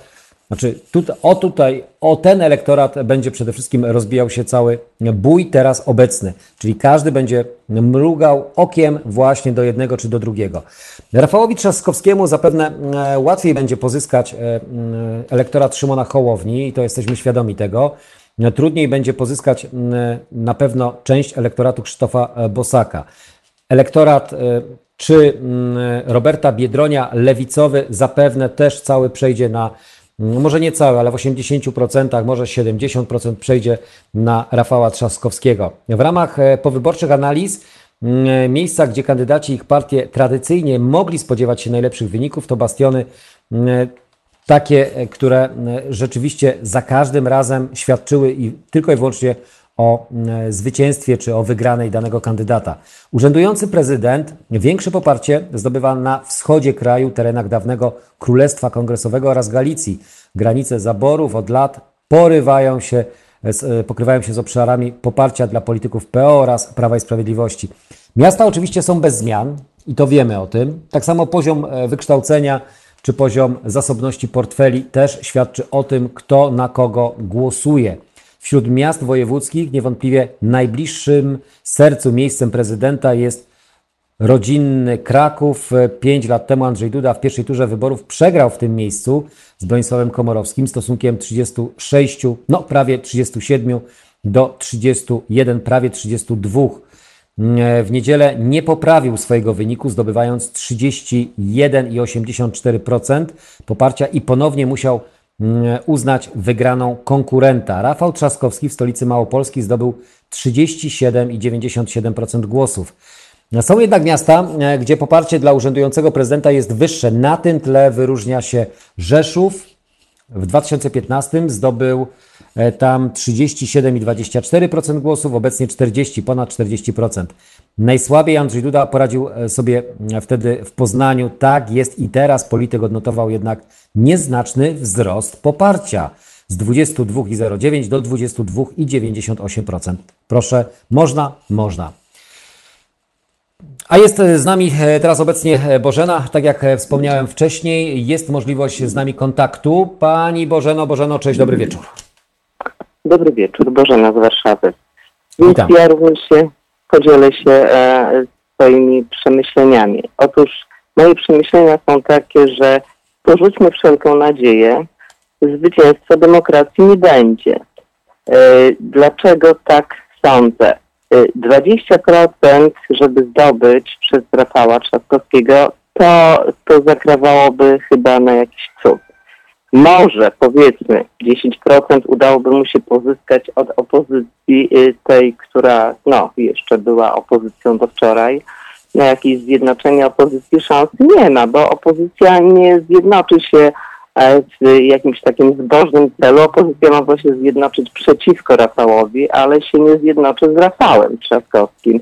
znaczy, o tutaj, o ten elektorat będzie przede wszystkim rozbijał się cały bój teraz obecny, czyli każdy będzie mrugał okiem właśnie do jednego czy do drugiego. Rafałowi Trzaskowskiemu zapewne e, łatwiej będzie pozyskać e, elektorat Szymona Hołowni i to jesteśmy świadomi tego. Trudniej będzie pozyskać na pewno część elektoratu Krzysztofa e, Bosaka. Elektorat czy Roberta Biedronia lewicowy zapewne też cały przejdzie na może nie całe, ale w 80%, może 70% przejdzie na Rafała Trzaskowskiego. W ramach e, powyborczych analiz mm, miejsca, gdzie kandydaci ich partie tradycyjnie mogli spodziewać się najlepszych wyników, to bastiony mm, takie, e, które mm, rzeczywiście za każdym razem świadczyły i tylko i wyłącznie o mm, zwycięstwie czy o wygranej danego kandydata. Urzędujący prezydent większe poparcie zdobywa na wschodzie kraju, terenach dawnego Królestwa Kongresowego oraz Galicji. Granice zaborów od lat porywają się, e, pokrywają się z obszarami poparcia dla polityków PO oraz Prawa i Sprawiedliwości. Miasta oczywiście są bez zmian i to wiemy o tym. Tak samo poziom e, wykształcenia czy poziom zasobności portfeli też świadczy o tym, kto na kogo głosuje. Wśród miast wojewódzkich niewątpliwie najbliższym sercu miejscem prezydenta jest rodzinny Kraków. Pięć lat temu Andrzej Duda w pierwszej turze wyborów przegrał w tym miejscu z Bronisławem Komorowskim stosunkiem 36, no prawie 37 do 31, prawie 32. W niedzielę nie poprawił swojego wyniku, zdobywając 31,84% poparcia i ponownie musiał uznać wygraną konkurenta. Rafał Trzaskowski w stolicy Małopolski zdobył 37,97% głosów. Są jednak miasta, e, gdzie poparcie dla urzędującego prezydenta jest wyższe. Na tym tle wyróżnia się Rzeszów, W 2015 zdobył tam 37,24% głosów, obecnie 40, ponad 40%. Najsłabiej Andrzej Duda poradził e, sobie wtedy w Poznaniu. Tak jest i teraz. Polityk odnotował jednak nieznaczny wzrost poparcia z 22,09 do 22,98%. Proszę, można, można. A jest z nami e, teraz obecnie e, Bożena. Tak jak e, wspomniałem wcześniej, jest możliwość z nami kontaktu. Pani Bożeno, Bożeno, cześć, dobry wieczór. Dobry wieczór, Bożena z Warszawy. Więc Witam. ja również się podzielę się e, swoimi przemyśleniami. Otóż moje przemyślenia są takie, że porzućmy wszelką nadzieję, zwycięstwa demokracji nie będzie. E, dlaczego tak sądzę? E, 20% żeby zdobyć przez Rafała Trzaskowskiego, to, to zakrawałoby chyba na jakiś cud. Może powiedzmy 10% udałoby mu się pozyskać od opozycji y, tej, która no jeszcze była opozycją do wczoraj. Na jakieś zjednoczenie opozycji szans nie ma, bo opozycja nie zjednoczy się e, w jakimś takim zbożnym celu. Opozycja mogła się zjednoczyć przeciwko Rafałowi, ale się nie zjednoczy z Rafałem Trzaskowskim.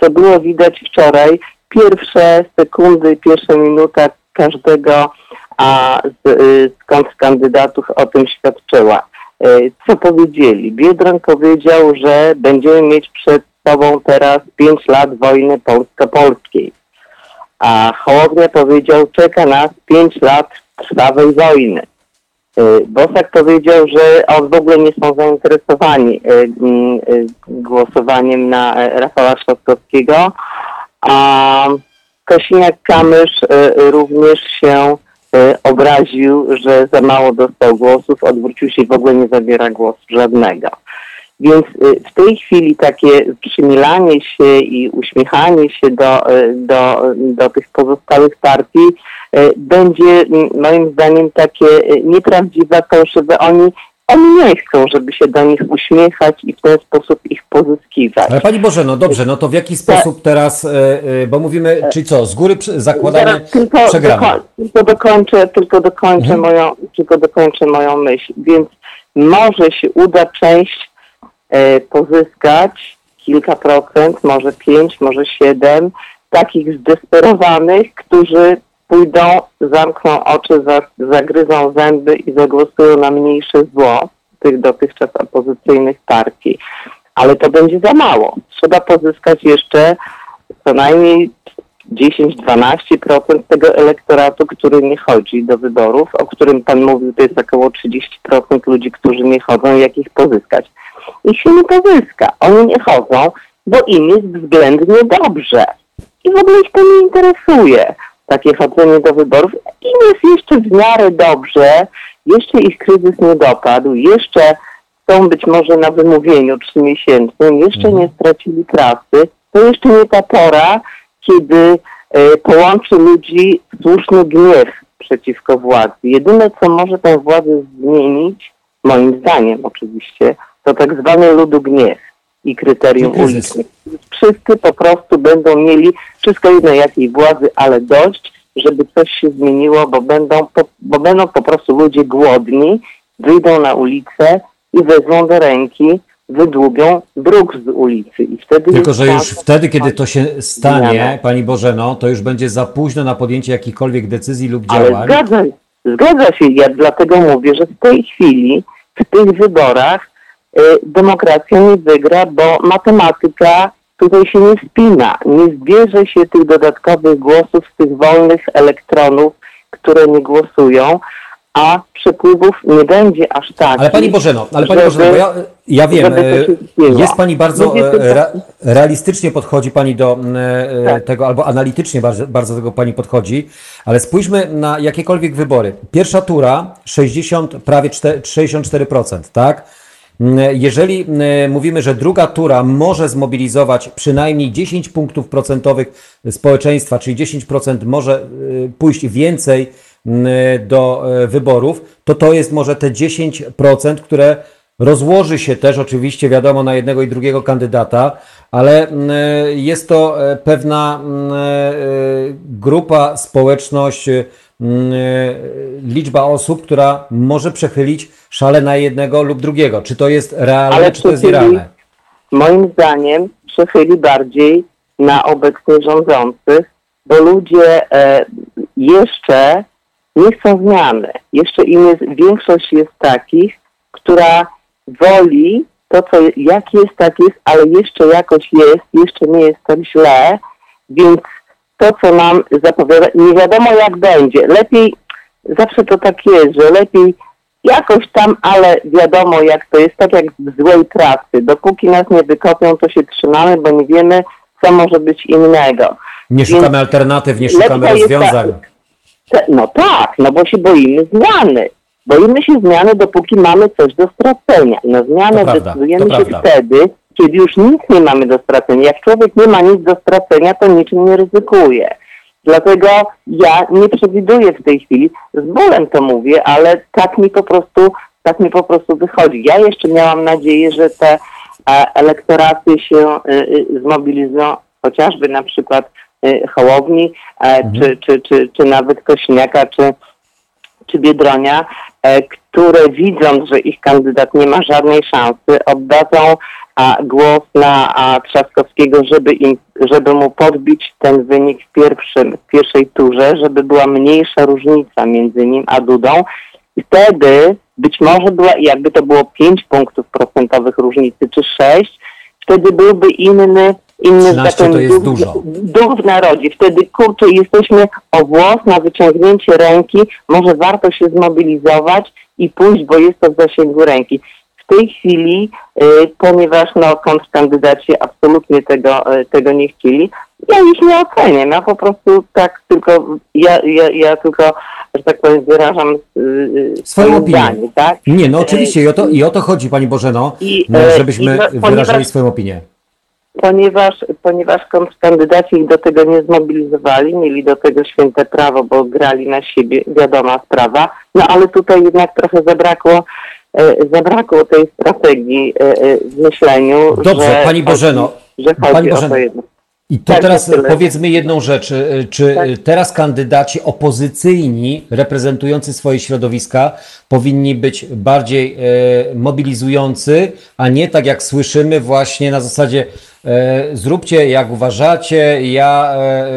Co było widać wczoraj, pierwsze sekundy, pierwsze minuta każdego a z, y, z kontrkandydatów o tym świadczyła. Y, Co powiedzieli? Biedroń powiedział, że będziemy mieć przed sobą teraz pięć lat wojny polsko-polskiej. A Hołownia powiedział, czeka nas pięć lat trwałej wojny. Y, Bosak powiedział, że on w ogóle nie są zainteresowani głosowaniem na Rafała Trzaskowskiego, a Kosiniak-Kamysz również się obraził, że za mało dostał głosów, odwrócił się i w ogóle nie zabiera głosu żadnego. Więc y, w tej chwili takie przymilanie się i uśmiechanie się do, y, do, do tych pozostałych partii y, będzie moim zdaniem takie y, nieprawdziwe, fałszywe. Oni, oni nie chcą, żeby się do nich uśmiechać i w ten sposób ich pozyskiwać. Ale Pani Bożeno, dobrze, no to w jaki sposób teraz, e, e, bo mówimy, czyli co, z góry zakładamy, tylko, przegramy. doko- tylko dokończę, tylko dokończę Mhm. moją, tylko dokończę moją myśl. Więc może się uda część e, pozyskać, kilka procent, może pięć, może siedem, takich zdesperowanych, którzy pójdą, zamkną oczy, za, zagryzą zęby i zagłosują na mniejsze zło tych dotychczas opozycyjnych partii. Ale to będzie za mało. Trzeba pozyskać jeszcze co najmniej 10-12% tego elektoratu, który nie chodzi do wyborów, o którym Pan mówił, to jest około 30% ludzi, którzy nie chodzą, jak ich pozyskać. Ich się nie pozyska. Oni nie chodzą, bo im jest względnie dobrze. I w ogóle ich to nie interesuje, takie chodzenie do wyborów. Im jest jeszcze w miarę dobrze, jeszcze ich kryzys nie dopadł, jeszcze są być może na wymówieniu trzymiesięcznym, jeszcze nie stracili pracy, to jeszcze nie ta pora, kiedy e, połączy ludzi słuszny gniew przeciwko władzy. Jedyne, co może tę władzę zmienić, moim zdaniem oczywiście, to tak zwany ludu gniew i kryterium ulicznych. Wszyscy po prostu będą mieli wszystko jedno jakiej władzy, ale dość, żeby coś się zmieniło, bo będą po, bo będą po prostu ludzie głodni, wyjdą na ulicę i wezmą do ręki, wydłubią bruk z ulicy. I wtedy Tylko, że już wtedy, kiedy to się stanie, Zmiana. Pani Bożeno, to już będzie za późno na podjęcie jakichkolwiek decyzji lub Ale działań. zgadza, zgadza się, ja dlatego mówię, że w tej chwili, w tych wyborach demokracja nie wygra, bo matematyka tutaj się nie spina. Nie zbierze się tych dodatkowych głosów z tych wolnych elektronów, które nie głosują, a przepływów nie będzie aż tak. Ale Pani Bożeno, ale Pani żeby- Bożeno, bo ja, ja wiem, e, jest Pani bardzo e, re, realistycznie podchodzi Pani do e, Tak. tego, albo analitycznie bardzo, bardzo do tego Pani podchodzi, ale spójrzmy na jakiekolwiek wybory. Pierwsza tura 60, prawie czte- 64%, tak? Mm, Jeżeli mm, mówimy, że druga tura może zmobilizować przynajmniej 10 punktów procentowych społeczeństwa, czyli 10% może y, pójść więcej mm, do e, wyborów, to to jest może te 10%, które rozłoży się też oczywiście, wiadomo, na jednego i drugiego kandydata, ale jest to e, pewna e, grupa, społeczność, mm, liczba osób, która może przechylić szale na jednego lub drugiego. Czy to jest realne, Ale czy to jest nierealne? moim zdaniem przechyli bardziej na obecnie rządzących, bo ludzie e, jeszcze nie chcą zmiany. Jeszcze im jest, większość jest takich, która woli to, co jak jest, tak jest, ale jeszcze jakoś jest, jeszcze nie jest tak źle, więc to, co nam zapowiada, nie wiadomo jak będzie. Lepiej, zawsze to tak jest, że lepiej jakoś tam, ale wiadomo jak to jest, tak jak w złej pracy. Dopóki nas nie wykopią, to się trzymamy, bo nie wiemy, co może być innego. Nie Więc szukamy alternatyw, nie szukamy ta- rozwiązań. Te, no tak, no bo się boimy zmiany. Boimy się zmiany, dopóki mamy coś do stracenia. Na zmianę To decydujemy się prawda. wtedy, kiedy już nic nie mamy do stracenia. Jak człowiek nie ma nic do stracenia, to niczym nie ryzykuje. Dlatego ja nie przewiduję w tej chwili, z bólem to mówię, ale tak mi po prostu, tak mi po prostu wychodzi. Ja jeszcze miałam nadzieję, że te e, elektoraty się e, e, zmobilizują, chociażby na przykład Hołowni, e, czy, czy, czy, czy nawet Kośniaka, czy, czy Biedronia, e, które widząc, że ich kandydat nie ma żadnej szansy, oddadzą a, głos na Trzaskowskiego, żeby, im, żeby mu podbić ten wynik w, pierwszym, w pierwszej turze, żeby była mniejsza różnica między nim a Dudą. I wtedy być może była, jakby to było 5 punktów procentowych różnicy, czy 6, wtedy byłby inny, inny 13 że tak powiem, to jest duch, dużo. duch w narodzie. Wtedy, kurczę, jesteśmy o włos na wyciągnięcie ręki, może warto się zmobilizować i pójść, bo jest to w zasięgu ręki. W tej chwili, y, ponieważ no, kontrkandydaci absolutnie tego, y, tego nie chcieli, ja ich nie oceniam. Ja po prostu tak tylko, ja, ja, ja tylko, że tak powiem, wyrażam y, y, Swoją opinię. zdanie, tak? Nie, no oczywiście i o to, i o to chodzi, Pani Bożeno, I, no, e, żebyśmy i no, wyrażali ponieważ- swoją opinię. Ponieważ, ponieważ kontrkandydaci ich do tego nie zmobilizowali, mieli do tego święte prawo, bo grali na siebie, wiadoma sprawa, no ale tutaj jednak trochę zabrakło, e, zabrakło tej strategii e, e, w myśleniu, Dobrze, że Pani Bożeno, chodzi, że chodzi Pani o Bożeno, to jedno. I to Tak, teraz to powiedzmy jedną rzecz. y, Czy Tak. teraz kandydaci opozycyjni, reprezentujący swoje środowiska, powinni być bardziej e, mobilizujący, a nie tak jak słyszymy właśnie na zasadzie e, zróbcie jak uważacie, ja e, e,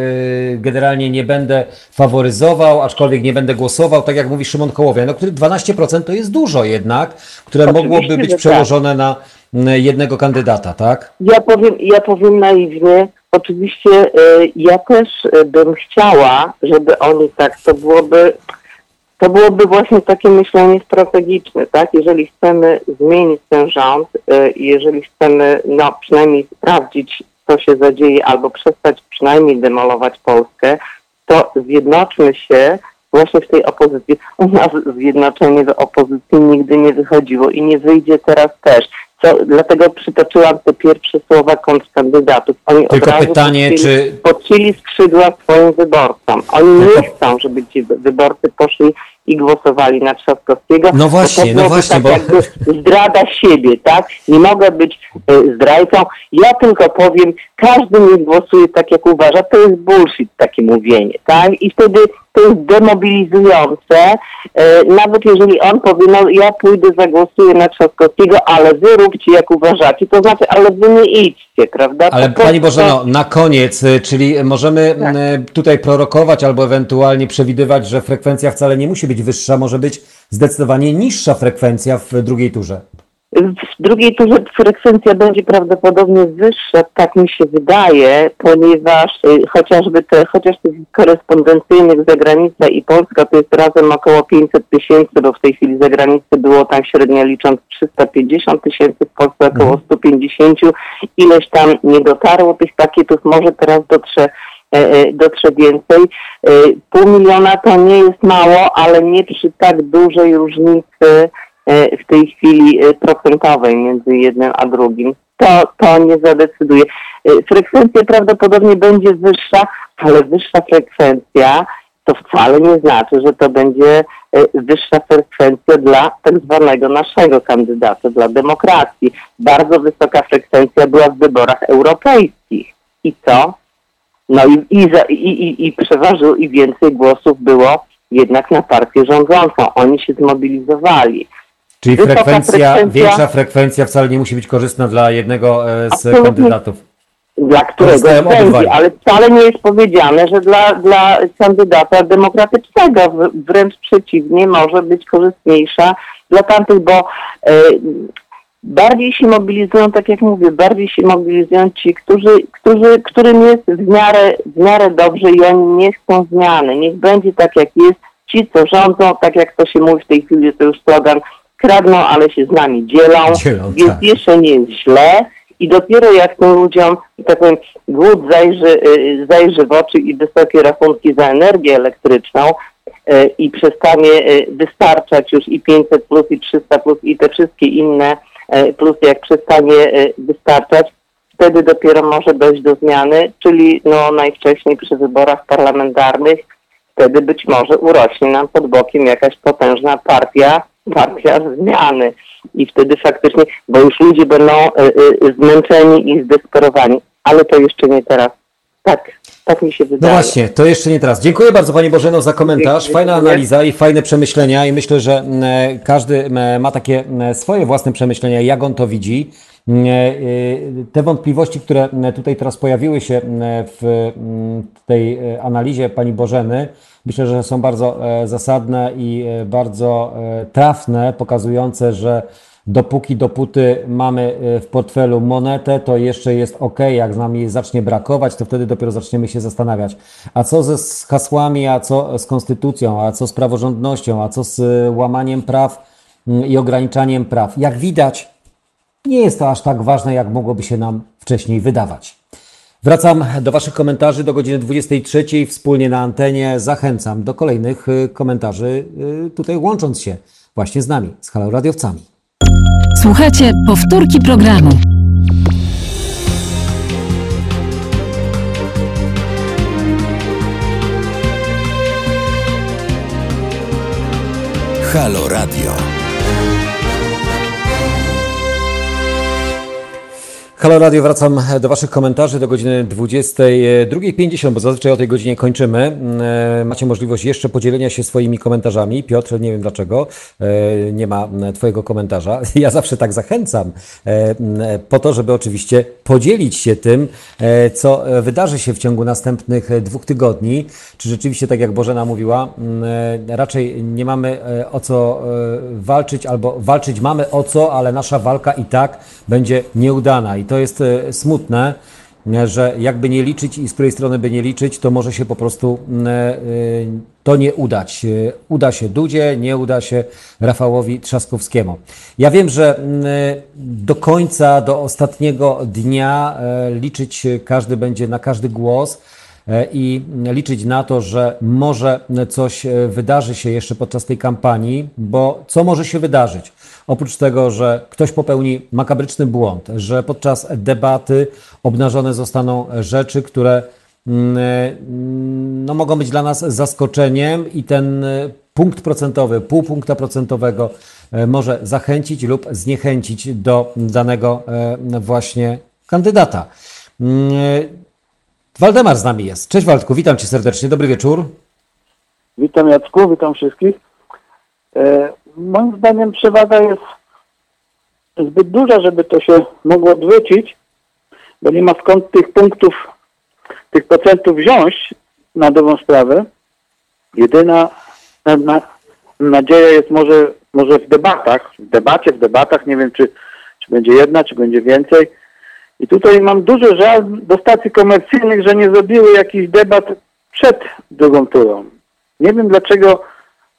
generalnie nie będę faworyzował, aczkolwiek nie będę głosował, tak jak mówi Szymon Hołownia, no, który 12% to jest dużo jednak, które Oczywiście, mogłoby być tak. przełożone na m, jednego kandydata, tak? Ja powiem, ja powiem naiwnie, oczywiście e, ja też e, bym chciała, żeby oni tak, to byłoby, to byłoby właśnie takie myślenie strategiczne, tak? Jeżeli chcemy zmienić ten rząd e, i jeżeli chcemy, no przynajmniej sprawdzić, co się zadzieje, albo przestać przynajmniej demolować Polskę, to zjednoczmy się właśnie w tej opozycji. U nas zjednoczenie w opozycji nigdy nie wychodziło i nie wyjdzie teraz też. Co, dlatego przytoczyłam te pierwsze słowa kontrkandydatów. Oni od Tylko razu pytanie, czy- skrzydła swoim wyborcom. Oni nie chcą, żeby ci wyborcy poszli i głosowali na Trzaskowskiego. No właśnie, to no właśnie, tak bo- jakby zdrada siebie, tak? Nie mogę być e, zdrajcą. Ja tylko powiem, każdy niech głosuje tak, jak uważa. To jest bullshit, takie mówienie, tak? I wtedy to jest demobilizujące. E, nawet jeżeli on powie, no ja pójdę, zagłosuję na Trzaskowskiego, ale wy róbcie, jak uważacie. To znaczy, ale wy nie idźcie, prawda? Ale prostu Pani Bożeno, na koniec, y, czyli możemy Tak. tutaj prorokować albo ewentualnie przewidywać, że frekwencja wcale nie musi być wyższa, może być zdecydowanie niższa frekwencja w drugiej turze. W drugiej turze frekwencja będzie prawdopodobnie wyższa, tak mi się wydaje, ponieważ y, chociażby te, chociaż tych korespondencyjnych zagranica i Polska to jest razem około 500 tysięcy, bo w tej chwili zagranicy było tam średnio licząc 350 tysięcy, w Polsce około 150. Ileś tam nie dotarło tych pakietów, może teraz dotrze dotrze więcej. E, Pół miliona to nie jest mało, ale nie przy tak dużej różnicy e, w tej chwili e, procentowej między jednym a drugim. To, to nie zadecyduje. E, Frekwencja prawdopodobnie będzie wyższa, ale wyższa frekwencja to wcale nie znaczy, że to będzie e, wyższa frekwencja dla tak zwanego naszego kandydata, dla demokracji. Bardzo wysoka frekwencja była w wyborach europejskich. I co? No i, i, za, i, i, i przeważył, i więcej głosów było jednak na partię rządzącą. Oni się zmobilizowali. Czyli frekwencja, frekwencja- większa frekwencja wcale nie musi być korzystna dla jednego e, z kandydatów. dla którego będzie, ale wcale nie jest powiedziane, że dla, dla kandydata demokratycznego Wr- wręcz przeciwnie może być korzystniejsza dla tamtych, bo e, bardziej się mobilizują, tak jak mówię, bardziej się mobilizują ci, którzy, którzy, którym jest w miarę, w miarę dobrze i oni nie chcą zmiany. Niech będzie tak jak jest. Ci, co rządzą, tak jak to się mówi w tej chwili, to już slogan, kradną, ale się z nami dzielą, Dzielą, więc tak. jeszcze nie jest źle i dopiero jak tym ludziom, tak powiem, głód zajrzy, y, zajrzy w oczy i wysokie rachunki za energię elektryczną y, i przestanie y, wystarczać już i 500 plus i 300 plus i te wszystkie inne y, plusy, jak przestanie y, wystarczać, wtedy dopiero może dojść do zmiany, czyli no najwcześniej przy wyborach parlamentarnych, wtedy być może urośnie nam pod bokiem jakaś potężna partia, partia zmiany. I wtedy faktycznie, bo już ludzie będą y, zmęczeni i zdesperowani, ale to jeszcze nie teraz. Tak, tak mi się No wydaje. właśnie, to jeszcze nie teraz. Dziękuję bardzo Pani Bożeno za komentarz. Dziękuję. Fajna analiza i fajne przemyślenia i myślę, że każdy ma takie swoje własne przemyślenia, jak on to widzi. M, y, Te wątpliwości, które tutaj teraz pojawiły się w tej e, analizie Pani Bożeny, myślę, że są bardzo e, zasadne i e, bardzo e, trafne, pokazujące, że Dopóki, dopóty mamy y, w portfelu monetę, to jeszcze jest ok. Jak z nami jej zacznie brakować, to wtedy dopiero zaczniemy się zastanawiać. A co ze z hasłami, a co z konstytucją, a co z praworządnością, a co z y, łamaniem praw mm, i ograniczaniem praw? Jak widać, nie jest to aż tak ważne, jak mogłoby się nam wcześniej wydawać. Wracam do Waszych komentarzy do godziny 23 wspólnie na antenie. Zachęcam do kolejnych y, komentarzy, tutaj łącząc się właśnie z nami, z Halo Radiowcami. Słuchajcie powtórki programu. Halo Radio. Halo Radio, wracam do Waszych komentarzy do godziny 22.50, bo zazwyczaj o tej godzinie kończymy. E, Macie możliwość jeszcze podzielenia się swoimi komentarzami. Piotr, nie wiem dlaczego, e, nie ma Twojego komentarza. Ja zawsze tak zachęcam, e, po to, żeby oczywiście podzielić się tym, e, co e, wydarzy się w ciągu następnych e, dwóch tygodni. Czy rzeczywiście, tak jak Bożena mówiła, e, raczej nie mamy e, o co e, walczyć, albo walczyć mamy o co, ale nasza walka i tak będzie nieudana. I to jest e, smutne, e, że jakby nie liczyć i z której strony by nie liczyć, to może się po prostu m, e, to nie udać. E, Uda się Dudzie, nie uda się Rafałowi Trzaskowskiemu. Ja wiem, że m, do końca, do ostatniego dnia e, liczyć każdy będzie na każdy głos e, i liczyć na to, że może coś e, wydarzy się jeszcze podczas tej kampanii, bo co może się wydarzyć? Oprócz tego, że ktoś popełni makabryczny błąd, że podczas debaty obnażone zostaną rzeczy, które mm, e, no, mogą być dla nas zaskoczeniem i ten e, punkt procentowy, pół punkta procentowego e, może zachęcić lub zniechęcić do danego właśnie kandydata. Mm, Waldemar z nami jest. Cześć Waldku, witam Cię serdecznie, dobry wieczór. Witam Jacku, witam wszystkich. Moim zdaniem przewaga jest zbyt duża, żeby to się mogło odwrócić, bo nie ma skąd tych punktów, tych procentów wziąć na dobrą sprawę. Jedyna na, na, nadzieja jest może, może w debatach, w debacie, w debatach, nie wiem czy, czy będzie jedna, czy będzie więcej. I tutaj mam duży żal do stacji komercyjnych, że nie zrobiły jakichś debat przed drugą turą. Nie wiem dlaczego,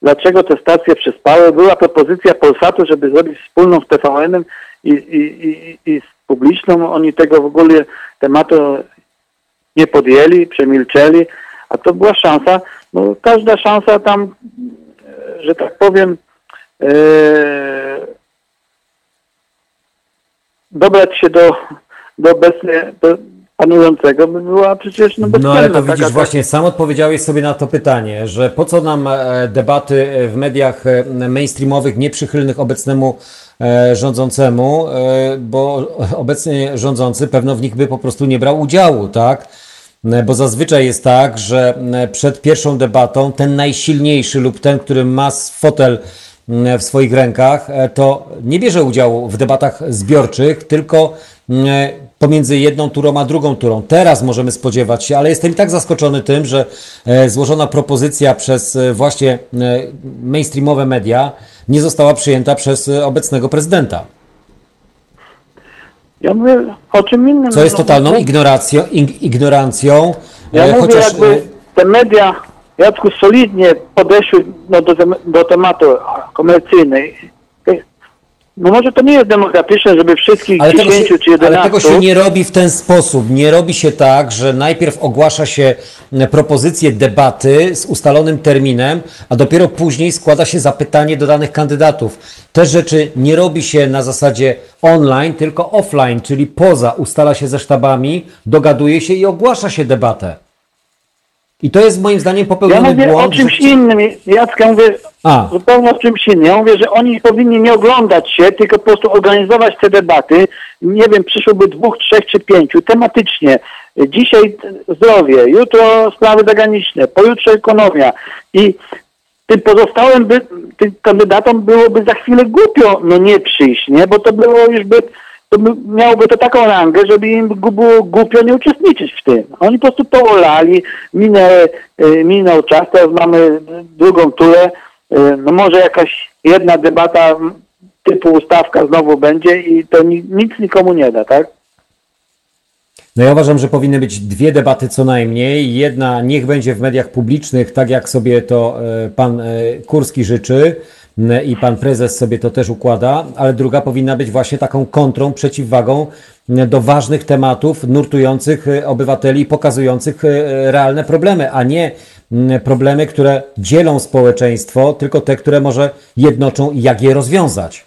dlaczego te stacje przespały. Była propozycja Polsatu, żeby zrobić wspólną z TVN-em i, i, i, i z publiczną. Oni tego w ogóle tematu nie podjęli, przemilczeli, a to była szansa. No, każda szansa tam, e, że tak powiem, e, dobrać się do, do obecnie, do panującego by była przecież no, No ale to taka- widzisz, właśnie sam odpowiedziałeś sobie na to pytanie, że po co nam e, debaty w mediach e, mainstreamowych nieprzychylnych obecnemu e, rządzącemu, e, bo obecnie rządzący pewno w nich by po prostu nie brał udziału, tak? E, Bo zazwyczaj jest tak, że e, przed pierwszą debatą ten najsilniejszy lub ten, który ma fotel w swoich rękach, e, to nie bierze udziału w debatach zbiorczych, tylko pomiędzy jedną turą a drugą turą. Teraz możemy spodziewać się, ale jestem i tak zaskoczony tym, że e, złożona propozycja przez e, właśnie e, mainstreamowe media nie została przyjęta przez obecnego prezydenta. Ja mówię o czym innym. Co jest totalną no, ignorancją, ig- ignorancją Ja mówię chociaż jakby te media, Jacku, solidnie podeszły no, do, do tematu komercyjnej. No może to nie jest demokratyczne, żeby wszystkich Ale 10 tego, się, czy 11... ale tego się nie robi w ten sposób. Nie robi się tak, że najpierw ogłasza się propozycję debaty z ustalonym terminem, a dopiero później składa się zapytanie do danych kandydatów. Te rzeczy nie robi się na zasadzie online, tylko offline, czyli poza, ustala się ze sztabami, dogaduje się i ogłasza się debatę. I to jest moim zdaniem Ja popełniony mówię błąd. o czymś innym, Jacka, mówię A. zupełnie o czymś innym. Ja mówię, że oni powinni nie oglądać się, tylko po prostu organizować te debaty. Nie wiem, przyszłoby dwóch, trzech czy pięciu, tematycznie. Dzisiaj zdrowie, jutro sprawy zagraniczne, pojutrze ekonomia. I tym pozostałym by, tym kandydatom byłoby za chwilę głupio no nie przyjść, nie? Bo to było już by, to by, miałoby to taką rangę, żeby im było głupio nie uczestniczyć w tym. Oni po prostu to olali, minę, y, minął czas, teraz mamy drugą turę, y, no może jakaś jedna debata typu ustawka znowu będzie i to ni, nic nikomu nie da, tak? No ja uważam, że powinny być dwie debaty co najmniej. Jedna niech będzie w mediach publicznych, tak jak sobie to e, pan Kurski życzy i pan prezes sobie to też układa, ale druga powinna być właśnie taką kontrą, przeciwwagą m, do ważnych tematów nurtujących e, obywateli, pokazujących realne problemy, a nie problemy, które dzielą społeczeństwo, tylko te, które może jednoczą i jak je rozwiązać.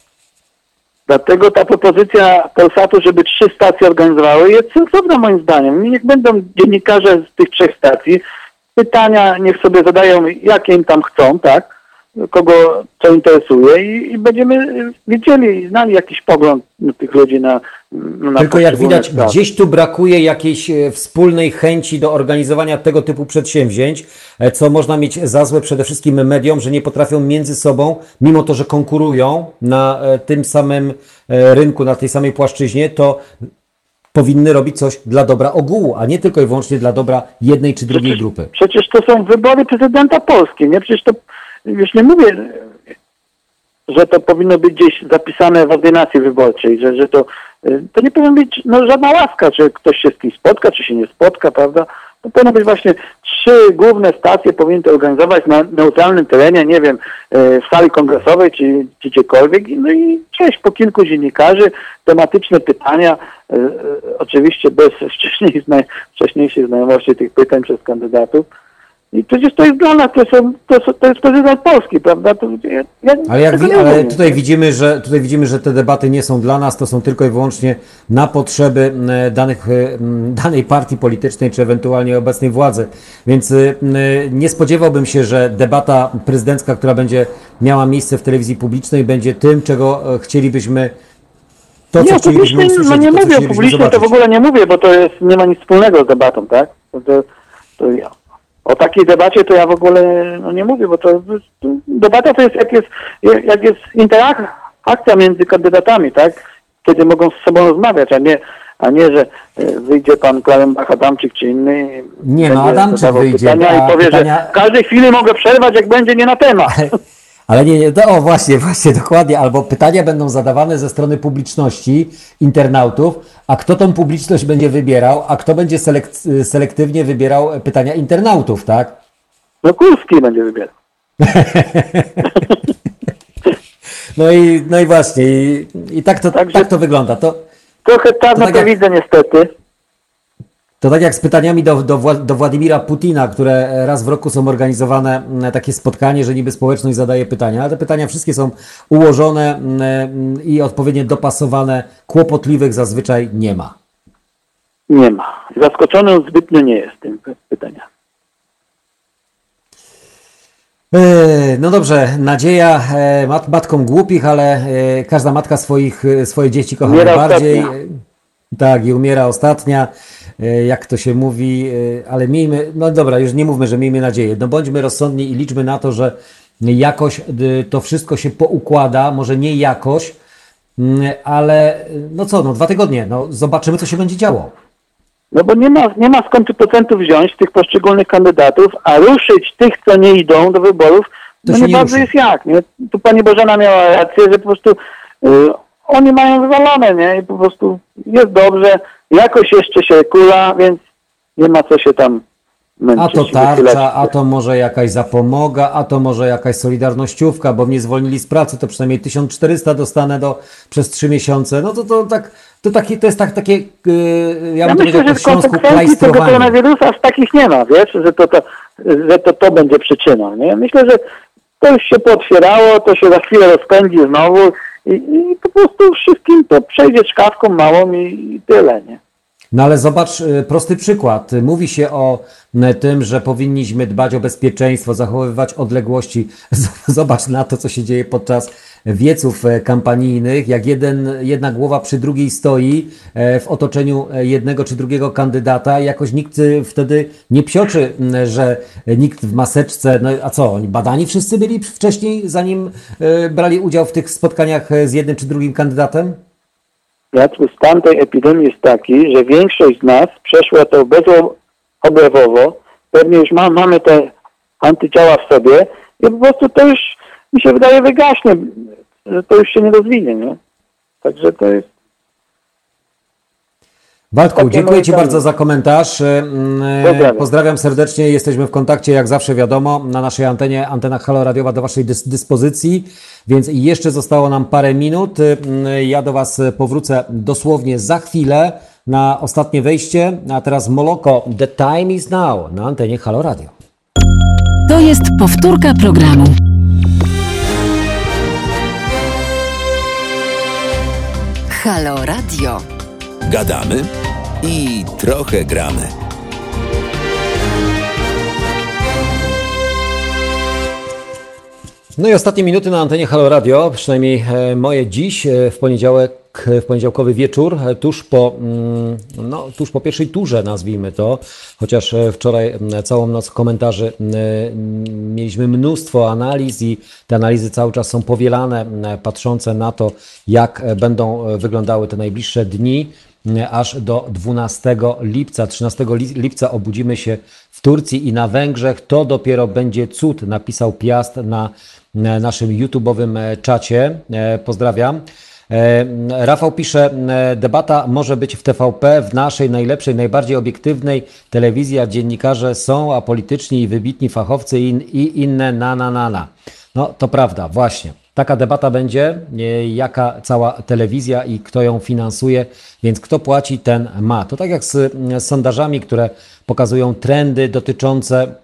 Dlatego ta propozycja Polsatu, żeby trzy stacje organizowały, jest sensowna moim zdaniem. Niech będą dziennikarze z tych trzech stacji. Pytania niech sobie zadają, jakie im tam chcą, tak? Kogo co interesuje i, i będziemy wiedzieli i znali jakiś pogląd tych ludzi na, na Tylko jak widać, sprawy. gdzieś tu brakuje jakiejś e, wspólnej chęci do organizowania tego typu przedsięwzięć, e, co można mieć za złe przede wszystkim mediom, że nie potrafią między sobą, mimo to, że konkurują na e, tym samym rynku, na tej samej płaszczyźnie, to powinny robić coś dla dobra ogółu, a nie tylko i wyłącznie dla dobra jednej czy drugiej grupy. Przecież to są wybory prezydenta Polski, nie? Przecież to, już nie mówię, że to powinno być gdzieś zapisane w ordynacji wyborczej, że, że to, y, to nie powinno być no, żadna łaska, czy ktoś się z kimś spotka, czy się nie spotka, prawda? To powinno być właśnie trzy główne stacje powinny to organizować na neutralnym terenie, nie wiem, y, w sali kongresowej, czy, czy gdziekolwiek. No i cześć, po kilku dziennikarzy, tematyczne pytania, y, oczywiście bez wcześniej wcześniejszej znajomości tych pytań przez kandydatów. I przecież to jest dla nas, to, są, to, są, to jest prezydent Polski, prawda? To, ja, ja Ale, jak, ale tutaj, widzimy, że, tutaj widzimy, że te debaty nie są dla nas, to są tylko i wyłącznie na potrzeby danych, e, danej partii politycznej, czy ewentualnie obecnej władzy. Więc m, nie spodziewałbym się, że debata prezydencka, która będzie miała miejsce w telewizji publicznej, będzie tym, czego e, chcielibyśmy. To, nie, publicznie, usłyszeć, no nie to, mówię publicznej, to w ogóle nie mówię, bo to jest, nie ma nic wspólnego z debatą, tak? To, to, to ja, o takiej debacie to ja w ogóle no, nie mówię, bo to, to debata to jest jak jest, jak jest interakcja między kandydatami, tak? Kiedy mogą z sobą rozmawiać, a nie, a nie, że e, wyjdzie pan Klarenbach Adamczyk czy inny. Nie, no, Adamczyk wyjdzie, pytania a i powie, pytania- że w każdej chwili mogę przerwać, jak będzie nie na temat. Ale nie, nie, to, o właśnie, właśnie, dokładnie. Albo pytania będą zadawane ze strony publiczności, internautów, a kto tą publiczność będzie wybierał, a kto będzie selek- selektywnie wybierał pytania internautów, tak? No Kurski będzie wybierał. No i, no i właśnie, i, i tak, to, Także- tak to wygląda. To, Trochę czarno tak to jak- widzę niestety. To tak jak z pytaniami do, do, Wła- do Władimira Putina, które raz w roku są organizowane m, takie spotkanie, że niby społeczność zadaje pytania, ale te pytania wszystkie są ułożone m, m, i odpowiednio dopasowane, kłopotliwych zazwyczaj nie ma. nie ma. Zaskoczony zbytnio nie jest tym pytania. E, No dobrze, nadzieja e, mat, matkom głupich, ale e, każda matka swoich, e, swoje dzieci kocha Umiera najbardziej. ostatnia. E, Tak, i umiera ostatnia, e, jak to się mówi, e, ale miejmy, no dobra, już nie mówmy, że miejmy nadzieję. No bądźmy rozsądni i liczmy na to, że jakoś e, to wszystko się poukłada, może nie jakoś, mm, ale e, no co, no dwa tygodnie, no zobaczymy, co się będzie działo. No bo nie ma, nie ma skąd tych procentów wziąć tych poszczególnych kandydatów, a ruszyć tych, co nie idą do wyborów, To no nie nie bardzo jest jak, nie? Tu pani Bożena miała rację, że po prostu y, oni mają wywalone, nie? I po prostu jest dobrze, jakoś jeszcze się kula, więc nie ma co się tam męczyć. A to tarcza, a to może jakaś zapomoga, a to może jakaś solidarnościówka, bo mnie zwolnili z pracy, to przynajmniej 1400 dostanę do, przez 3 miesiące. No to, to tak, to, taki, to jest tak takie, yy, ja, Ja bym myślę, powiedział że śląsku, konsekwencji tego koronawirusa aż takich nie ma, wiesz, że to to, że to, to będzie przyczyną, nie? Myślę, że to już się pootwierało, to się za chwilę rozpędzi znowu i, i po prostu wszystkim to przejdzie czkawką małą i, i tyle, nie? No ale zobacz, y, prosty przykład. Mówi się o m, tym, że powinniśmy dbać o bezpieczeństwo, zachowywać odległości. Zobacz na to, co się dzieje podczas wieców e, kampanijnych, jak jeden, jedna głowa przy drugiej stoi e, w otoczeniu e, jednego czy drugiego kandydata. I jakoś nikt wtedy nie psioczy, że nikt w maseczce, no a co, oni badani wszyscy byli wcześniej, zanim brali udział w tych spotkaniach z jednym czy drugim kandydatem? Jacku, stan tej epidemii jest taki, że większość z nas przeszła to bezobjawowo, pewnie już ma, mamy te antyciała w sobie i po prostu to już, mi się wydaje, wygaśnie, że to już się nie rozwinie, nie? Także to jest Takie dziękuję Ci bardzo za komentarz. Mm, Pozdrawiam. Pozdrawiam serdecznie. Jesteśmy w kontakcie, jak zawsze wiadomo, na naszej antenie, antena Halo Radiowa do Waszej dys dyspozycji, więc jeszcze zostało nam parę minut. Mm, Ja do Was powrócę dosłownie za chwilę na ostatnie wejście, a teraz Moloko, The Time is Now na antenie Halo Radio. To jest powtórka programu. Halo Radio. Gadamy i trochę gramy. No i ostatnie minuty na antenie Halo Radio, przynajmniej e, moje dziś e, w poniedziałek, w poniedziałkowy wieczór, e, tuż po, mm, no, tuż po pierwszej turze nazwijmy to, chociaż e, wczoraj całą noc komentarzy mieliśmy mnóstwo analiz i te analizy cały czas są powielane, patrzące na to, jak e, będą e, wyglądały te najbliższe dni aż do 12 lipca. 13 li- lipca obudzimy się w Turcji i na Węgrzech. To dopiero będzie cud, napisał Piast na e, naszym YouTube'owym e, czacie. E, Pozdrawiam. E, Rafał pisze, e, debata może być w TVP, w naszej najlepszej, najbardziej obiektywnej telewizji, a dziennikarze są apolityczni i wybitni fachowcy i, i inne na na na na. No to prawda, właśnie. Taka debata będzie, e, jaka cała telewizja i kto ją finansuje, więc kto płaci, ten ma. To tak jak z sondażami, które pokazują trendy dotyczące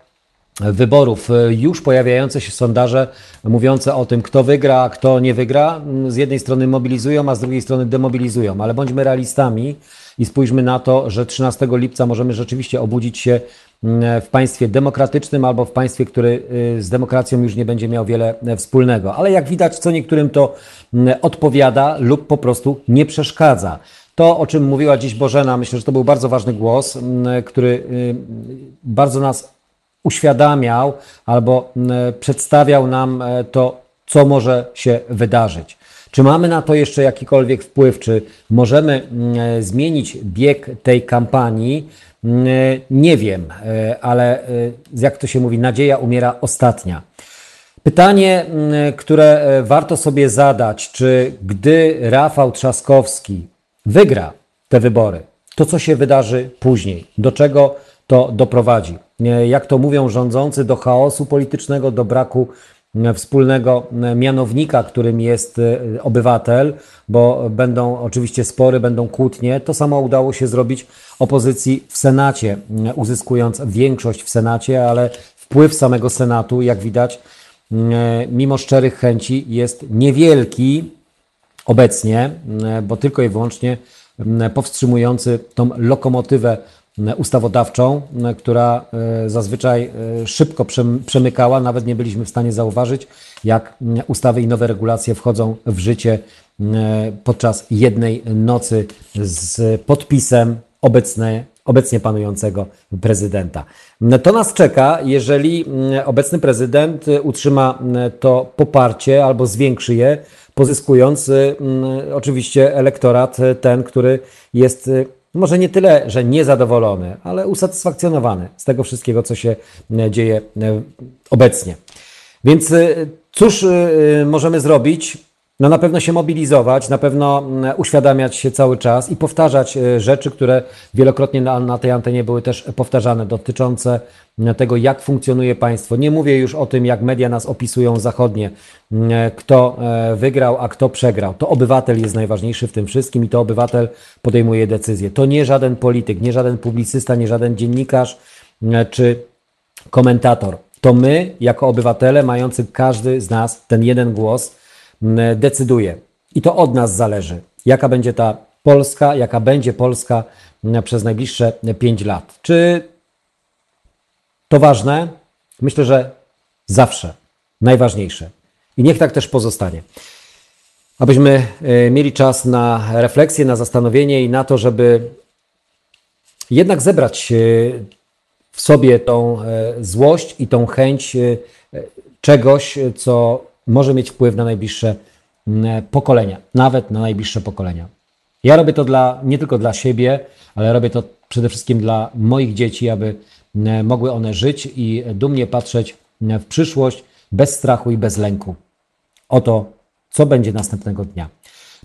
wyborów. E, Już pojawiające się sondaże mówiące o tym, kto wygra, a kto nie wygra, m, z jednej strony mobilizują, a z drugiej strony demobilizują. Ale bądźmy realistami i spójrzmy na to, że 13 lipca możemy rzeczywiście obudzić się m, w państwie demokratycznym albo w państwie, które y, z demokracją już nie będzie miał wiele e, wspólnego. Ale jak widać, co niektórym to m, odpowiada lub po prostu nie przeszkadza. To, o czym mówiła dziś Bożena, myślę, że to był bardzo ważny głos, który y, bardzo nas uświadamiał albo m, przedstawiał nam e, to, co może się wydarzyć. Czy mamy na to jeszcze jakikolwiek wpływ? Czy możemy m, e, zmienić bieg tej kampanii? M, Nie wiem, e, ale e, jak to się mówi, nadzieja umiera ostatnia. Pytanie, mm, które e, warto sobie zadać, czy gdy Rafał Trzaskowski wygra te wybory, to co się wydarzy później? Do czego to doprowadzi? Jak to mówią rządzący, do chaosu politycznego, do braku mm, wspólnego mm, mianownika, którym jest e, obywatel, bo będą oczywiście spory, będą kłótnie. To samo udało się zrobić opozycji w Senacie, uzyskując większość w Senacie, ale wpływ samego Senatu, jak widać, mimo szczerych chęci jest niewielki obecnie, bo tylko i wyłącznie powstrzymujący tą lokomotywę ustawodawczą, która zazwyczaj szybko przemykała, nawet nie byliśmy w stanie zauważyć, jak ustawy i nowe regulacje wchodzą w życie podczas jednej nocy z podpisem obecnie panującego prezydenta. To nas czeka, jeżeli mm, obecny prezydent utrzyma mm, to poparcie albo zwiększy je, pozyskując mm, oczywiście elektorat ten, który jest może nie tyle, że niezadowolony, ale usatysfakcjonowany z tego wszystkiego, co się dzieje obecnie. Więc cóż możemy zrobić? No na pewno się mobilizować, na pewno mm, uświadamiać się cały czas i powtarzać e, rzeczy, które wielokrotnie na, na tej antenie były też powtarzane, dotyczące mm, tego, jak funkcjonuje państwo. Nie mówię już o tym, jak media nas opisują zachodnie, mm, kto e, wygrał, a kto przegrał. To obywatel jest najważniejszy w tym wszystkim i to obywatel podejmuje decyzje. To nie żaden polityk, nie żaden publicysta, nie żaden dziennikarz czy komentator. To my, jako obywatele, mający każdy z nas ten jeden głos, decyduje. I to od nas zależy, jaka będzie ta Polska, jaka będzie Polska przez najbliższe 5 lat. Czy to ważne? Myślę, że zawsze najważniejsze. I niech tak też pozostanie. Abyśmy e, mieli czas na refleksję, na zastanowienie i na to, żeby jednak zebrać e, w sobie tą e, złość i tą chęć czegoś, co może mieć wpływ na najbliższe mm, pokolenia, nawet na najbliższe pokolenia. Ja robię to dla, nie tylko dla siebie, ale robię to przede wszystkim dla moich dzieci, aby mm, mogły one żyć i dumnie patrzeć mm, w przyszłość bez strachu i bez lęku. Oto, co będzie następnego dnia.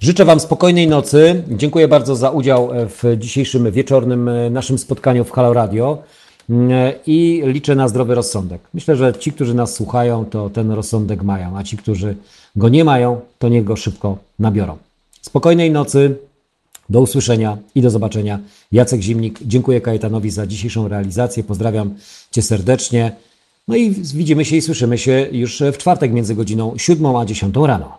Życzę Wam spokojnej nocy. Dziękuję bardzo za udział w dzisiejszym wieczornym naszym spotkaniu w Halo Radio. Mm, i liczę na zdrowy rozsądek. Myślę, że ci, którzy nas słuchają, to ten rozsądek mają, a ci, którzy go nie mają, to niech go szybko nabiorą. Spokojnej nocy, do usłyszenia i do zobaczenia. Jacek Zimnik, dziękuję Kajetanowi za dzisiejszą realizację, pozdrawiam Cię serdecznie. No i widzimy się i słyszymy się już w czwartek między godziną 7 a 10 rano.